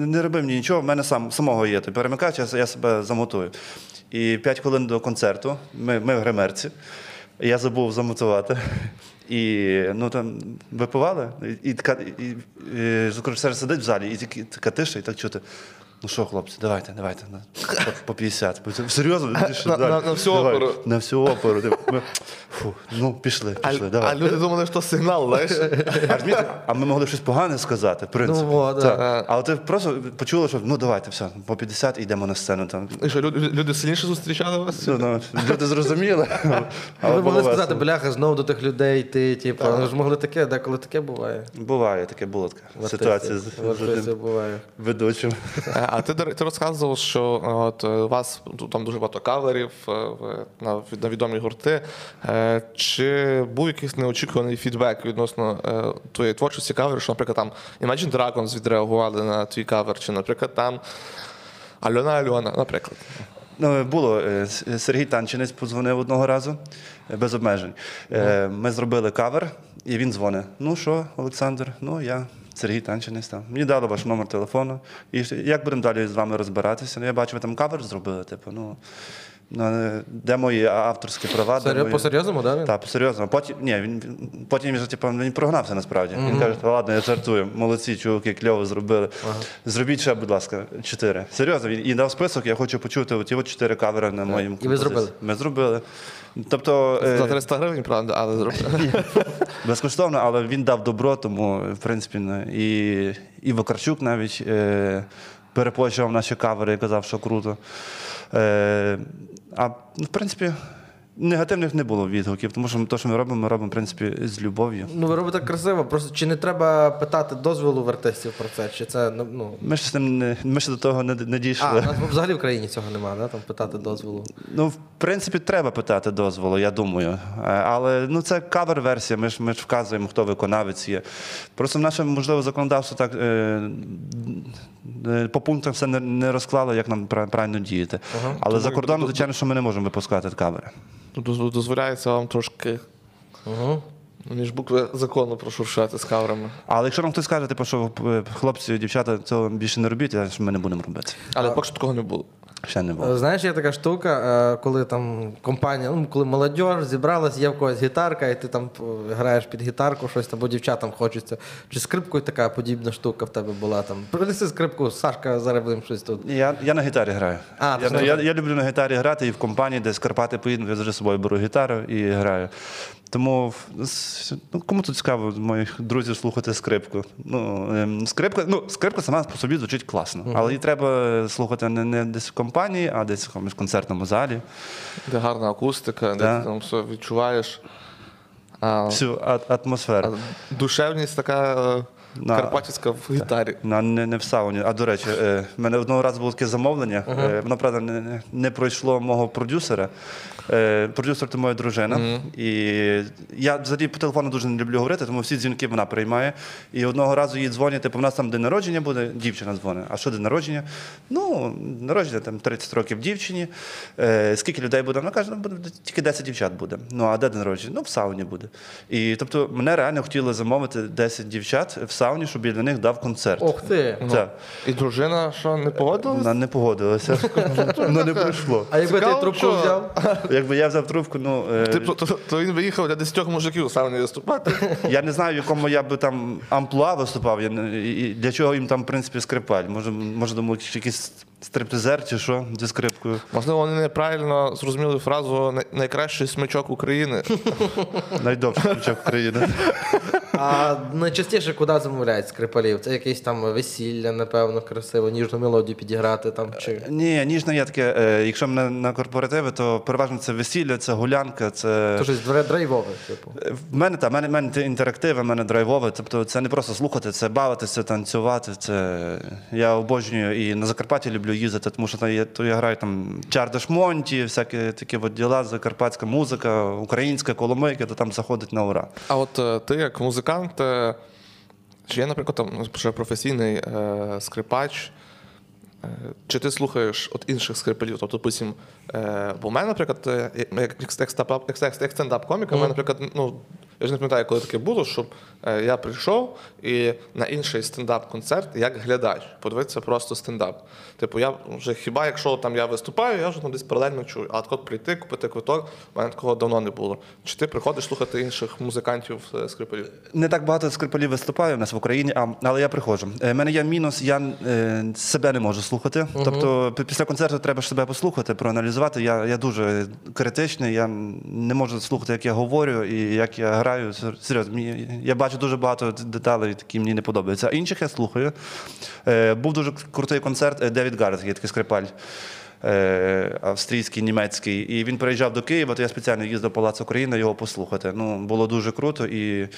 не роби мені нічого, в мене сам самого є. той перемикач, я, я себе замотую. І 5 хвилин до концерту, ми, ми в гримерці, я забув замотувати. І ну там випивали, і, і і, і, і, звукорежисер сидить в залі, і така тиша, і так чути. Ну що, хлопці, давайте, давайте. На, по, по 50. Серйозно, На- на- на всю давай, оперу. На всю оперу. Ми, фу, ну, пішли, пішли, а давай. люди думали, що сигнал, знаєш. А, розумієте, а ми могли щось погане сказати, в принципі. Ну, о, да. Так. Але ти просто почули, що ну давайте, все, по 50 і йдемо на сцену. Там. І що, люди, люди сильніше зустрічали вас? Ну, ну, люди зрозуміли. [LAUGHS] Але Ви було могли сказати, весело. бляха, знову до тих людей йти, типу, ви ж могли таке, деколи таке буває. Буває, таке було така ситуація з, буває. ведучим. А ти, ти розказував, що е, от е, у вас там дуже багато каверів е, на, на відомі гурти. Чи був якийсь неочікуваний фідбек відносно твоєї творчості каверів, що, наприклад, там Imagine Dragons відреагували на твій кавер, чи, наприклад, там Альона Альона, наприклад. Ну, було. Сергій Танчинець подзвонив одного разу без обмежень. Ми зробили кавер, і він дзвонить. Ну що, Олександр? Ну, я. Сергій Танчинець там. Мені дали ваш номер телефону. І як будемо далі з вами розбиратися? Ну, я бачу, ви там кавер зробили. Типу, ну, де мої авторські права? де мої- По-серйозному, так? він? Так, серйозно. Потім, ні, він, потім він, же, типу, він прогнався насправді. Він каже, «Та ладно, я жартую. Молодці, чуваки, кльово зробили. Зробіть ще, будь ласка, чотири. Серйозно, він і дав список, я хочу почути оті от чотири кавери на моїм І ви зробили? Ми зробили. Тобто, е, За 300 гривень, правда, але зробили. безкоштовно, але він дав добро, тому, в принципі, ну, і, і Вакарчук навіть е, перепочував наші кавери і казав, що круто. Е, а, ну, в принципі, негативних не було відгуків, тому що те, що ми робимо, ми робимо, в принципі, з любов'ю. Ну, ви робите красиво, просто чи не треба питати дозволу в артистів про це? Чи це ну. Ми ще, з ним не, ми ще до того не, не дійшли. у нас взагалі в країні цього немає, да? там питати дозволу. Ну, в принципі, треба питати дозволу, я думаю. Е, Але ну, це кавер-версія, ми ж, ми ж вказуємо, хто виконавець є. Просто в наше, можливо, законодавство так е, по пунктам все не, не розклало, як нам правильно діяти. Але за кордоном, звичайно, що ми не можемо випускати кавери. Дозволяється вам трошки Ага. між букви закону прошуршати з каверами. Але якщо нам хтось скаже, типу, що е, хлопці, дівчата, цього більше не робіть, ми не будемо робити. Але поки що такого не було. Ще не було. Знаєш, є така штука, е, коли там компанія, ну коли молодь зібралась, є в когось гітарка, і ти там е, граєш під гітарку, щось там, бо дівчатам хочеться. Чи скрипкою така подібна штука в тебе була там? Принеси скрипку, Сашка, зараз будемо щось тут. Я, я на гітарі граю. А, я, я, я, люблю на гітарі грати і в компанії, де з Карпати поїду, я завжди з собою беру гітару і граю. Тому ну, кому тут цікаво моїх друзів слухати скрипку. Ну, ем, скрипка, ну, скрипка сама по собі звучить класно, але її треба слухати не, не десь в компанії, а десь в якомусь концертному залі. Де гарна акустика, де Да. ти там все відчуваєш. А, Всю атмосферу. а душевність така е, На- карпатська в гітарі. На, не, не в сауні. А до речі, е, в мене одного разу було таке замовлення. Е, воно, правда, не, не- пройшло мого продюсера. Е, продюсер це моя дружина. І я взагалі по телефону дуже не люблю говорити, тому всі дзвінки вона приймає. І одного разу їй дзвонять, типу, в нас там день народження буде, дівчина дзвонить. А що день народження? Ну, народження там 30 років дівчині. Е, скільки людей буде? Вона каже, ну буде тільки 10 дівчат буде. Ну, а де день народження? Ну, в сауні буде. І тобто мене реально хотіли замовити 10 дівчат в сауні, щоб я для них дав концерт. Ох ти! Це. І дружина, що не погодилась? Вона не погодилася. [LAUGHS] Ну не прийшло. А якби ти Цікаво, трубку що? взяв? [LAUGHS] Якби я взяв трубку, ну е, Ти, то, то він виїхав для 10 мужиків сам не виступати. [LAUGHS] я не знаю, в якому я би там амплуа виступав. Я не- і- і для чого їм там, в принципі, скрипаль. Може, може думаю, якийсь стриптизер чи що зі скрипкою. Можливо, вони неправильно зрозуміли фразу «най- найкращий смичок України. [LAUGHS] Найдовший ключок країни. А найчастіше куди замовляють скрипалів? Це якесь там весілля, напевно, красиво, ніжну мелодію підіграти там чи. Ні, ніжно є таке. е, Якщо мене на корпоративи, то переважно це весілля, це гулянка, це. То щось дре- драйвове, типу. В мене та в мене, в мене інтерактиви, в мене драйвове. Тобто це не просто слухати, це бавитися, танцювати. Це я обожнюю і на Закарпатті люблю їздити, тому що там то я граю там Чардаш Монті, всякі такі от діла, закарпатська музика, українська коломийка, то там заходить на ура. А от е, ти як музикант, е, чи є, наприклад, там вже професійний е, скрипач, е, чи ти слухаєш от інших скрипалів? Тобто, допустим, е, бо в мене, наприклад, як стендап-коміка, в мене, наприклад, ну, я ж не пам'ятаю, коли таке було, щоб е, я прийшов і на інший стендап-концерт як глядач, подивитися просто стендап. Типу, я вже хіба якщо там я виступаю, я вже там десь паралельно чую. А от прийти, купити квиток, в мене такого давно не було. Чи ти приходиш слухати інших музикантів е, скрипалів? Не так багато скрипалів виступає у нас в Україні, а, але я приходжу. У мене є мінус, я е, себе не можу слухати. Тобто після концерту треба ж себе послухати, проаналізувати. Я, я дуже критичний, я не можу слухати, як я говорю і як я граю. Серйозно, мені- я бачу дуже багато деталей, які мені не подобаються. А інших я слухаю. Е, був дуже крутий концерт е, Девід Гаррет, такий скрипаль. Е, Австрійський, німецький, і він приїжджав до Києва, то я спеціально їздив в Палац України його послухати. Ну, було дуже круто і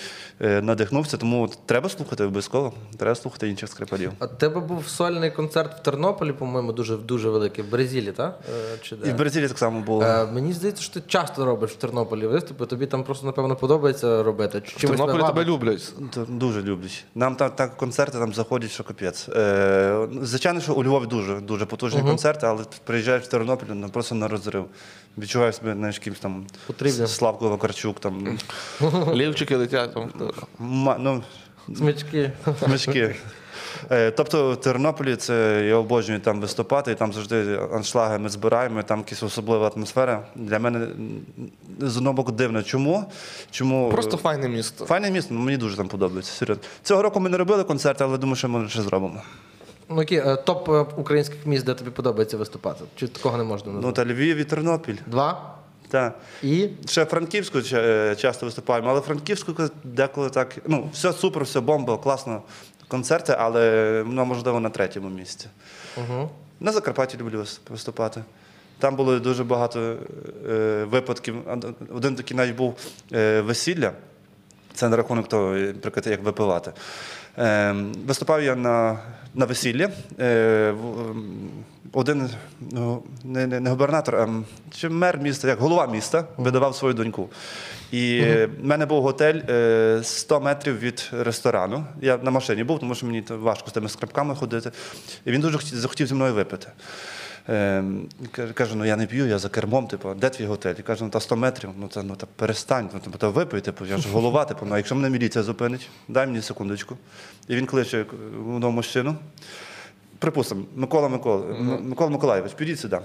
е, надихнувся, тому треба слухати обов'язково. Треба слухати інших скрипалів. А тебе був сольний концерт в Тернополі, по-моєму, дуже дуже великий, в Бразилі, так? Е, Чи де? І в Бразилії так само було. Е, мені здається, що ти часто робиш в Тернополі виступи, тобі там просто, напевно, подобається робити. Чи В Тернополі тебе люблять. Дуже люблять. Нам так, так концерти там заходять, що капець. Е, звичайно, що у Львові дуже дуже потужні концерти, але приїжджаєш в Тернопіль, ну просто на розрив. Відчуваєш себе знаєш, кимось там Потрібним. Славко Вакарчук, там [LAUGHS] Лівчики летять. Там. ма- ну, Смички. Мішки. [LAUGHS] Е, Тобто в Тернополі це я обожнюю там виступати, і там завжди аншлаги ми збираємо, і там якась особлива атмосфера. Для мене з одного боку дивно. Чому? Чому Просто файне місто. файне місто, ну, мені дуже там подобається. Серйозно. Цього року ми не робили концерт, але думаю, що ми ще зробимо. Ну, які е, топ е, українських міст, де тобі подобається виступати? Чи такого не можна Ну назвати? та Львів і Тернопіль. Два. Та. І Ще Франківську ча- е, часто виступаємо, але Франківську деколи так. Ну, все супер, все бомба, класно. Концерти, але ну, можливо на третьому місці. угу. На Закарпатті люблю вис- виступати. Там було дуже багато е, випадків. Один такий навіть був е, весілля. Це на рахунок того, е, наприклад, як випивати. Е, виступав я на, на весіллі. Е, один ну, не, не, не губернатор, а чи мер міста, як голова міста, видавав свою доньку. І в мене був готель е, 100 метрів від ресторану. Я на машині був, тому що мені важко з тими скрипками ходити. І він дуже захотів зі мною випити. Ем, каже- ну я не п'ю, я за кермом, типу, де твій готель? І каже, ну та 100 метрів, ну та ну та перестань, ну та випий, типу, я ж голова, типу, ну а якщо мене міліція зупинить, дай мені секундочку. І він кличе одного мужчину. Припустимо, Микола Микола, Микола Миколаєвич, підіть сюди.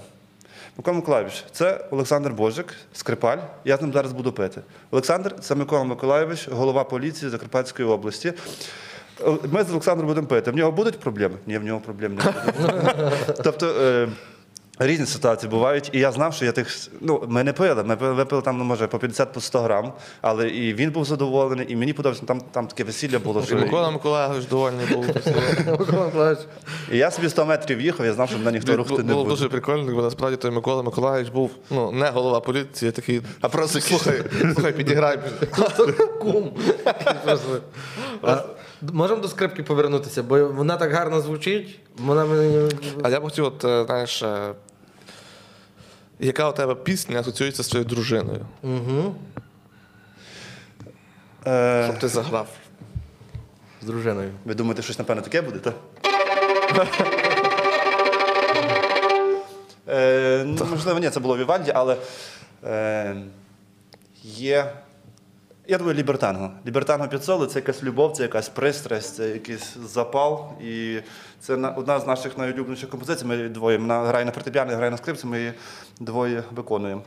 Микола Миколаєвич, це Олександр Божик, скрипаль. Я з ним зараз буду пити. Олександр це Микола Миколаєвич, голова поліції Закарпатської області. Ми з Олександром будемо пити. В нього будуть проблеми? Ні, в нього проблем не буде. [LAUGHS] тобто е, різні ситуації бувають. І я знав, що я тих. Ну, ми не пили. Ми випили там, ну, може, по 50 по 100 грам, але і він був задоволений, і мені подобається. Там, там таке весілля було. І Микола Миколаївич довольний був. [LAUGHS] Микола Миколаївич. І я собі 100 метрів їхав, я знав, що мене ніхто рухати не Було буде. дуже прикольно, бо насправді той Микола Миколаївич був ну, не голова поліції, такий, а просто слухай, слухай, підіграй. Кум. [LAUGHS] Можемо до скрипки повернутися, бо вона так гарно звучить. Вона мені. А я б хотів, от, е, знаєш, е, яка у тебе пісня асоціюється з твоєю дружиною? Угу. Е, Щоб ти заграв. З дружиною. ви думаєте, щось, напевно, таке буде, так? Е, ну, можливо, ні, це було в Іванді, але е, є. Я думаю, лібертанго. Лібертанго під соло це якась любов, це якась пристрасть, це якийсь запал. І це на- одна з наших найулюбленіших композицій. Ми двоє грає на фортепіано, грає на скрипці, ми її двоє виконуємо.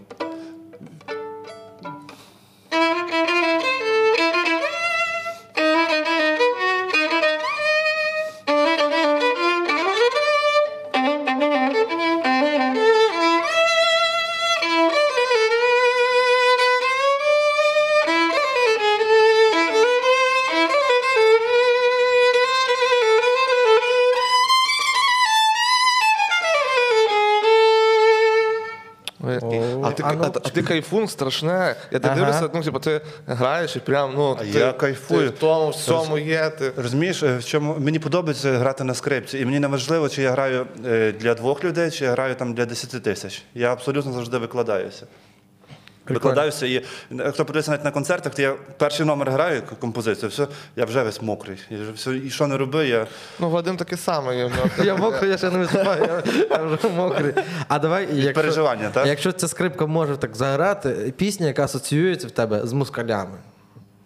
А ти, ну, а, а ти кайфун страшне. Я ти Ага. дивлюся, ну, типу, ти граєш і прям, ну, А ти, я кайфую. Ти в тому всьому є. Ти. Розумієш, е, в чому мені подобається грати на скрипці, і мені не важливо, чи я граю е, для двох людей, чи я граю там для 10 тисяч. Я абсолютно завжди викладаюся. Викладаюся і хто подивиться навіть на концертах, то я перший номер граю композицію, все, я вже весь мокрий. Я вже все, і що не роби, я. Ну, Вадим таке саме. нього. [LAUGHS] Я мокрий, я ще не виступаю, я, я вже мокрий. А давай, якщо, переживання, так? якщо ця скрипка може так заграти, пісня, яка асоціюється в тебе з москалями.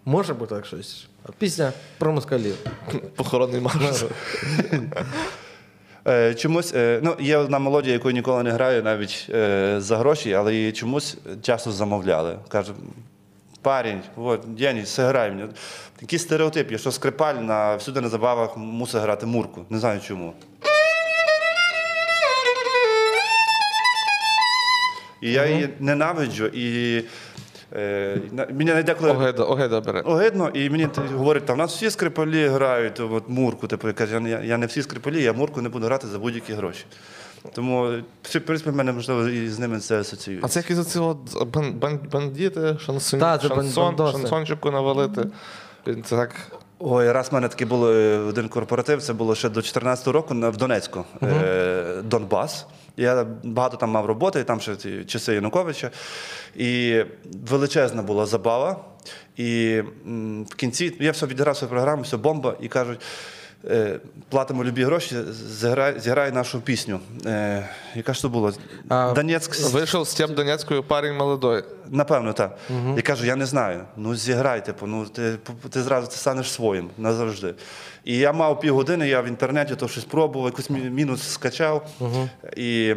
Може бути так щось? Пісня про москалів. Похоронний марш. [LAUGHS] Е, чомусь, е, ну, є одна мелодія, яку ніколи не граю, навіть е, за гроші, але її чомусь часто замовляли. Каже, парень, от, Єній, сыграй мені. Такий стереотип є, що скрипаль на всюди на забавах мусить грати мурку. Не знаю чому. І я її ненавиджу, і е, на- мені не деколи Огида, огида бере. огидно, і мені т- говорять, там, у нас всі скрипалі грають, от мурку. Типу, я кажу, я, я не всі скрипалі, я мурку не буду грати за будь-які гроші. Тому, в принципі, в мене можливо і з ними це асоціюється. А це якісь оці от бан, бан, бандити, шансон, Та, це бан- шансон, бандоси. шансончику навалити. Він Це так. Ой, раз в мене такий був е, один корпоратив, це було ще до 14-го року в Донецьку, е, Донбас. Я багато там мав роботи, і там ще ці часи Януковича. І величезна була забава. І в кінці я все відіграв свою програму, все бомба, і кажуть. Е, Платимо любі гроші, зіграй, зіграй нашу пісню. Е, яка ж то була? А, Донецьк. Вийшов з тим Донецькою парень молодой. Напевно, так. Я кажу, я не знаю. Ну зіграй, типу, ну ти, ти зразу ти станеш своїм назавжди. І я мав півгодини, я в інтернеті то щось пробував, якусь мінус скачав і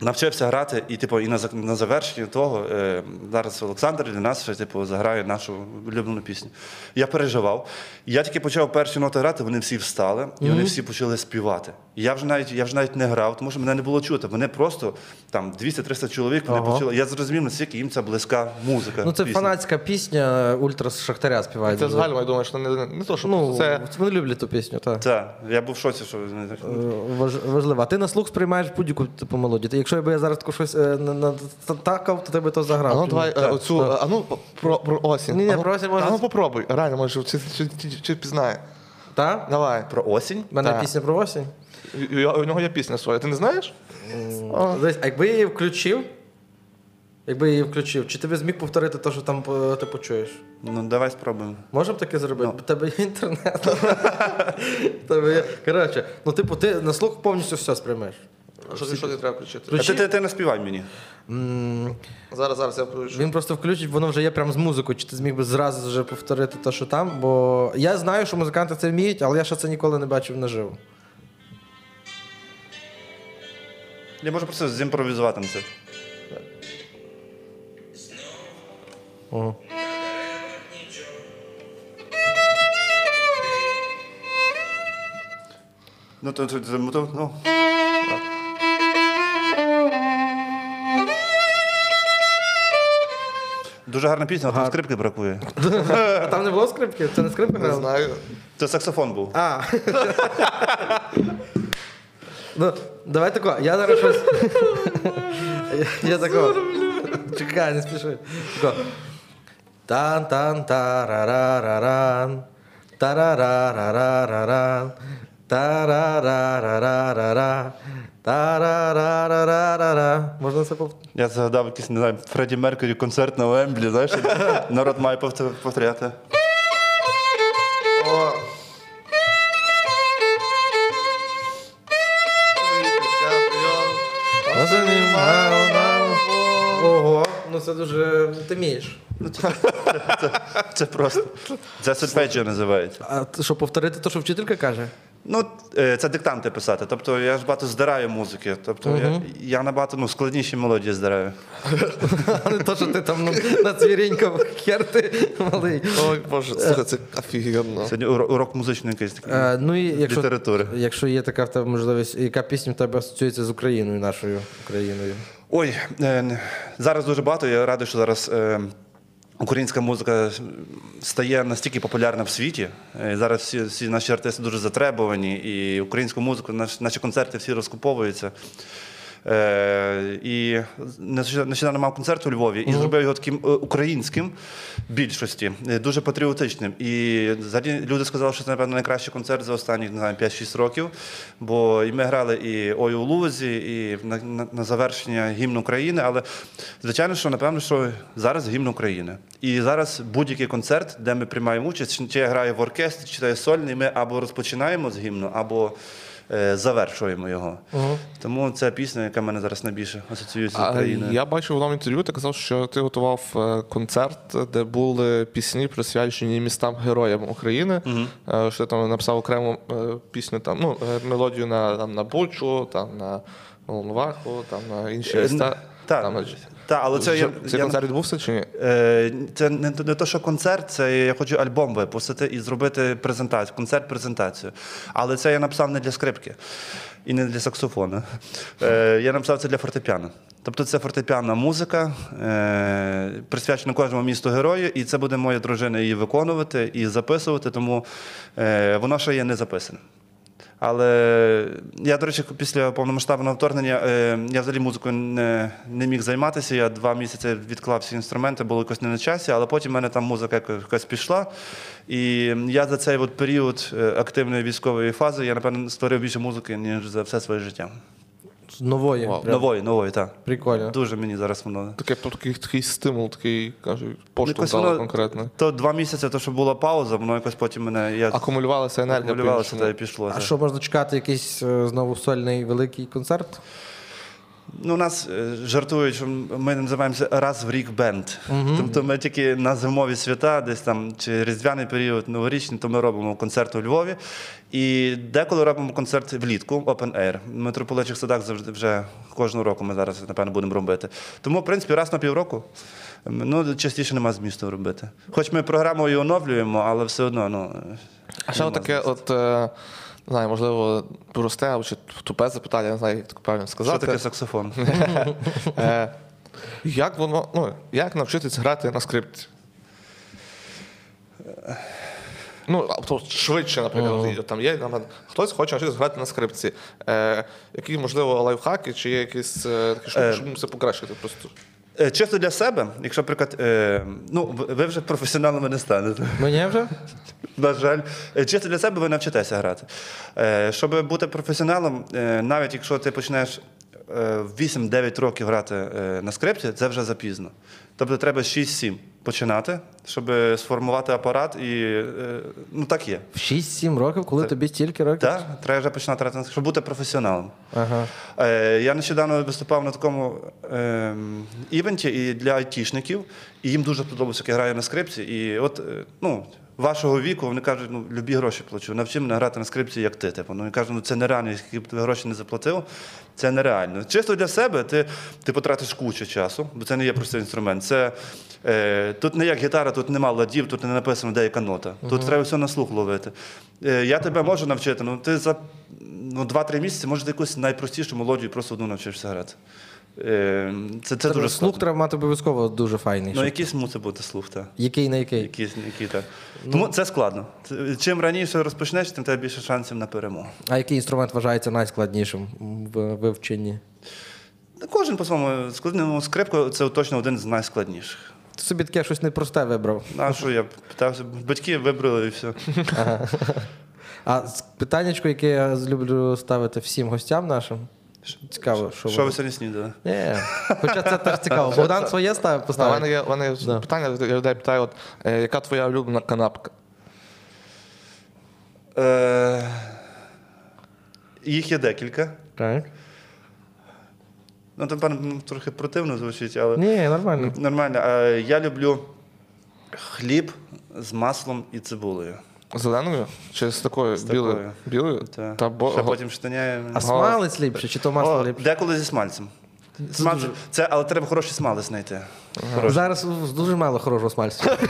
навчився грати. І, типу, і на, на завершенні того е, зараз Олександр для нас ще типу, заграє нашу улюблену пісню. Я переживав. Я тільки почав перші ноти грати, вони всі встали, і вони всі почали співати. Я вже навіть я вже навіть не грав, тому що мене не було чути. Вони просто там 200-300 чоловік вони Ага. почали. Я зрозумів, наскільки їм це близька музика. Ну, це пісня. фанатська пісня, ультра Шахтаря співають. Це загально, я думаю, що не, не, не то, що Ну, це. вони люблять ту пісню, так. Так, я був в шоці, що вони так. Е, Важ, важливо. А ти на слух сприймаєш будь-яку типу мелодію. Ти- Якщо я би я зараз таку щось е, на- на- такав, то ти би то заграв. А ну давай е, оцю, а ну про, про осінь. Ні-ні, А ну, про осінь може- А ну попробуй. Реально, може, чи, чи, чи, чи пізнає. Так? Давай. Про осінь? У мене Так. пісня про осінь. У нього є пісня своя, ти не знаєш? А якби я її включив, якби я її включив, чи ти би зміг повторити те, що там е, ти почуєш? Ну давай спробуємо. Можемо таке зробити? У тебе є інтернет. У тебе є- Коротше, ну типу, ти на слух повністю все сприймеш. А Що, ти- що ти треба включити? А ти, ти, ти не співай мені. М, Зараз, зараз я включу. Він просто включить, воно вже є прям з музикою, чи ти зміг би зразу вже повторити те, що там. Бо я знаю, що музиканти це вміють, але я ще це ніколи не бачив наживо. Я можу просто зімпровізувати на це. Ого. Ну, то, то, то, то, ну. Дуже гарна пісня, а там скрипки бракує. А [LAUGHS] там не було скрипки? Це не скрипка Не знаю. Це саксофон був. А. [LAUGHS] ну, давай тако, я зараз щось. [LAUGHS] я тако. Чекай, не спіши. Тако. тан тан тарарараран тарарарараран тарарарарарара тарарарарарара Можна це повторити? Я згадав якийсь, не знаю, Фредді Меркурі концерт на Уемблі, знаєш, народ має повтор- повторяти. Вмієш. Це просто. Це сольфеджіо називається. А що, повторити те, що вчителька каже? Ну, е, це диктанти писати. Тобто я ж багато здираю музики. Тобто я, я набагато ну, складніші мелодії здираю. А [LAUGHS] не то, що ти там ну, на цвіріньках хер ти малий. Ой, Боже, слухай, це офігенно. Сьогодні уро- урок музичної якоїсь такої Е, ну і якщо, літератури. якщо є така в тебе можливість, яка пісня в тебе асоціюється з Україною, нашою Україною? Ой, е, зараз дуже багато. Я радий, що зараз е, українська музика стає настільки популярна в світі. І зараз всі, всі наші артисти дуже затребувані, і українську музику, наш, наші концерти всі розкуповуються. Е, і нещодавно мав концерт у Львові і зробив його таким е, українським більшості, е, дуже патріотичним. І взагалі люди сказали, що це, напевно, найкращий концерт за останні не знаю, 5-6 років. Бо і ми грали і Ой у Лузі, і на, на, на завершення гімн України. Але звичайно, що напевно, що зараз гімн України. І зараз будь-який концерт, де ми приймаємо участь, чи- я граю в оркестрі, чи є сольний, ми або розпочинаємо з гімну, або завершуємо його. Тому це пісня, яка мене зараз найбільше асоціюється з Україною. я бачив в одному інтерв'ю, ти казав, що ти готував е, концерт, де були пісні, присвячені містам героям України. Е, Що ти там написав окрему е, пісню, там, ну, е, мелодію на, там, на Бучу, там, на Волноваху, там, на інші Е, міста. так, Там, так, але це я- Цей я- концерт відбувся чи ні? Е, Це не, не то, що концерт, це я хочу альбом випустити і зробити презентацію, концерт-презентацію. Але це я написав не для скрипки і не для саксофона. Е, Я написав це для фортепіано. Тобто це фортепіанна музика, е, присвячена кожному місту герою, і це буде моя дружина її виконувати і записувати, тому е, воно ще є не записане. Але я, до речі, після повномасштабного вторгнення е, я взагалі музикою не, не міг займатися. Я два місяці відклав всі інструменти, було якось не на часі, але потім в мене там музика якось- пішла. І я за цей от період е, активної військової фази я, напевно, створив більше музики, ніж за все своє життя. Нової. Вау. прям. Нової, нової, так. Прикольно. Дуже мені зараз воно. Таке, такий, такий стимул, такий, кажу, поштовх Якось дало воно- конкретно. То два місяці, то що була пауза, воно якось потім мене я Акумулювалася енергія. Акумулювалася, та й пішло. А так. що можна чекати, якийсь е, знову сольний великий концерт? Ну, нас е, жартують, що ми називаємося раз в рік бенд. Тобто ми тільки на зимові свята, десь там чи різдвяний період, новорічний, то ми робимо концерт у Львові. І деколи робимо концерт влітку, open air. В митрополичих садах завжди вже кожного року ми зараз, напевно, будемо робити. Тому, в принципі, раз на півроку. Ну, частіше нема змісту робити. Хоч ми програму і оновлюємо, але все одно, ну. А ще таке, от, е, не знаю, можливо, просте або чи тупе запитання, я не знаю, як так правильно Що сказати. таке саксофон? [LAUGHS] Е, як воно, ну, як навчитись грати на скрипці? Ну, а швидше, наприклад, там є, хтось хоче навчитися грати на скрипці. Е, які, можливо, лайфхаки, чи є якісь е, такі щоб це покращити просто. Е, Чисто для себе, якщо, наприклад, е, ну, ви вже професіоналами не станете. Мені вже? На жаль, Е, чисто для себе ви навчитеся грати. Щоб бути професіоналом, навіть якщо ти почнеш е, 8-9 років грати на скрипці, це вже запізно. Тобто треба 6-7 починати, щоб сформувати апарат і е, ну так є. В 6-7 років, коли тобі стільки років? Так, треба вже починати щоб бути професіоналом. Ага. Е, Я нещодавно виступав на такому е, івенті і для айтішників, і їм дуже подобалося, як я граю на скрипці. І от е, ну, вашого віку вони кажуть, ну любі гроші плачу. Навчи мене грати на скрипці, як ти. Типу. Ну і кажуть, ну це нереально, які б ти гроші не заплатив, це нереально. Чисто для себе ти, ти потратиш кучу часу, бо це не є простий інструмент. Це, е, тут не як гітара, тут нема ладів, тут не написано деяка нота. Тут треба все на слух ловити. Е, я тебе можу навчити, ну ти за ну, 2-3 місяці, може, якусь найпростішу мелодію просто одну навчишся грати. Е, Це, це дуже Слух складно. треба мати обов'язково дуже файний. Ну, щоб- якийсь мусить бути слух, так. Який на який? Якийсь, який, так. Тому це складно. Це- Чим раніше розпочнеш, тим тебе більше шансів на перемогу. А який інструмент вважається найскладнішим в вивченні? Ну, Кожен по-своєму складний. Ну, скрипка це точно один з найскладніших. Ти собі таке щось непросте вибрав. А що я питався? Батьки вибрали і все. [LAUGHS] А з- питаннячко, яке я люблю ставити всім гостям нашим. Цікаво, що, Що ви сьогодні снідали? Ні, [LAUGHS] хоча це теж цікаво. Богдан своє ставив У поставив. мене є, у мене є Да. питання, я людей питаю, от, е, яка твоя улюблена канапка? Е, їх є декілька. Так. Ну, тепер ну, трохи противно звучить, але. Ні, нормально. Нормально. Е, Я люблю хліб з маслом і цибулею. Зеленою? Чи з такою З білою? такою. Білою? Та, Та бо... Ще потім штаняє. А смалець ліпше, чи то масло О, ліпше? деколи зі смальцем. Смалець, це, але треба хороший смалець знайти. Хороший. Зараз дуже мало хорошого смальцю. [LAUGHS]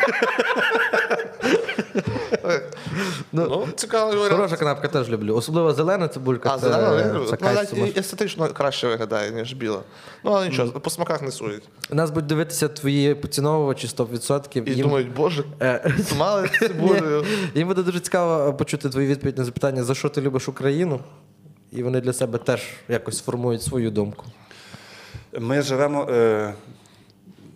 Ну, цікавий варіант. Хороша канапка теж люблю. Особливо зелена цибулька. А це, зелена це ну, кайф сумасшедший. естетично краще виглядає, ніж біла. Ну, але нічого, по смаках не сують. Нас будуть дивитися твої поціновувачі 100%. І Їм- думають, боже, Е, мали [LAUGHS] цибулею. Їм буде дуже цікаво почути твою відповідь на запитання, за що ти любиш Україну і вони для себе теж якось сформують свою думку. Ми живемо е,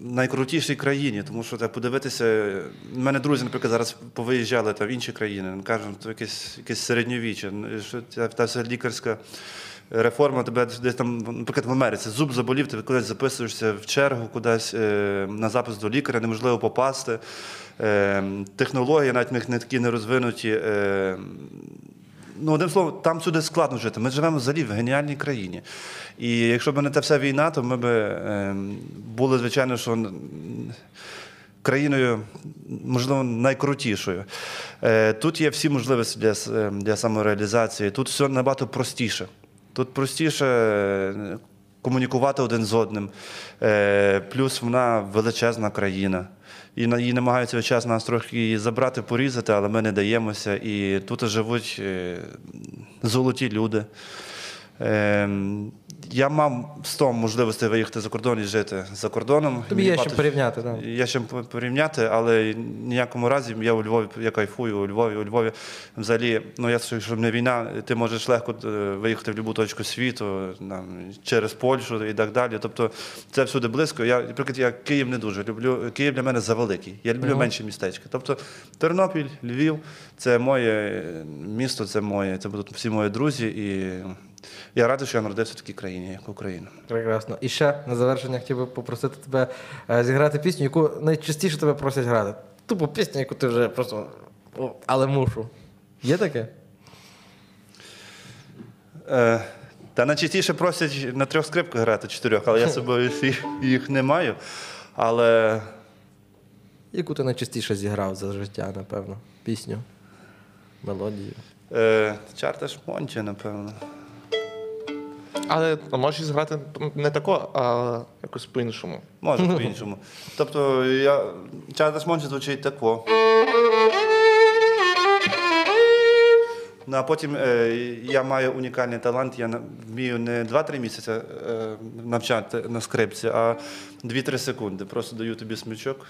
найкрутішій країні, тому що так, подивитися. У мене друзі, наприклад, зараз повиїжджали там, в інші країни. Кажуть, то якесь, якесь середньовіччя. ну, Що ця, та вся лікарська реформа, тебе десь там, наприклад, в Америці, зуб заболів, ти кудись записуєшся в чергу, кудись е, на запис до лікаря, неможливо попасти. Е, технології навіть них не такі не розвинуті. Е, Ну, одним словом, там сюди складно жити. Ми живемо взагалі в геніальній країні. І якщо б не та вся війна, то ми б е, були, звичайно, що країною, можливо, найкрутішою. Е, тут є всі можливості для, е, для самореалізації. Тут все набагато простіше. Тут простіше е, комунікувати один з одним. Е, плюс вона величезна країна. І на- її намагаються весь час нас трохи забрати, порізати, але ми не даємося. І тут живуть золоті люди. Я мав 100 можливостей виїхати за кордон і жити за кордоном. Тобі Мені є що багато- порівняти, так. Є чим по- порівняти, але ніякому разі я у Львові, я кайфую у Львові. У Львові взагалі, ну я якщо не війна, ти можеш легко е, виїхати в будь-яку точку світу там, через Польщу і так далі. Тобто це всюди близько. Я, наприклад, я Київ не дуже люблю. Київ для мене завеликий. Я люблю менші містечка. Тобто Тернопіль, Львів це моє місто, це моє, це будуть всі мої друзі. І я радий, що я народився в такій країні, як Україна. Прекрасно. І ще на завершення хотів би попросити тебе е, зіграти пісню, яку найчастіше тебе просять грати. Тупо пісню, яку ти вже просто. Але мушу. Є таке? Е, Та найчастіше просять на трьох скрипках грати чотирьох, але я з собою всіх їх не маю. Але Яку ти найчастіше зіграв за життя, напевно? Пісню, мелодію. е, чарта шмонче, напевно. Але можеш зіграти не тако, а якось по-іншому. Може, [LAUGHS] по-іншому. Тобто, я, чарта шмонче звучить тако. Ну, а потім е, я маю унікальний талант. Я вмію не 2-3 місяці е, навчати на скрипці, а 2-3 секунди. Просто даю тобі смічок,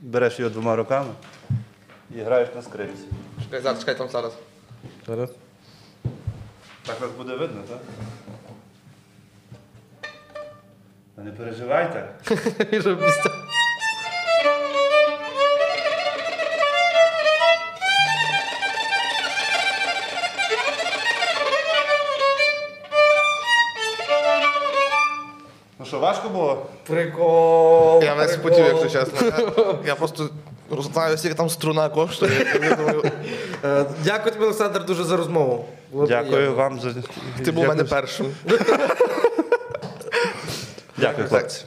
береш його двома руками і граєш на скрипці. Чекай, зараз, чекай там зараз. Зараз. Так вас буде видно, так? Та Не переживайте. [LAUGHS] Ну що, важко було? Прикол. Я весь спотів, якщо чесно. Я, [LAUGHS] я просто знаю, скільки там струна коштує. Я думаю, Е, Дякую тобі, Олександр, дуже за розмову. Було Дякую вам за. ти був у мене першим. [LAUGHS] Дякую, хлопці.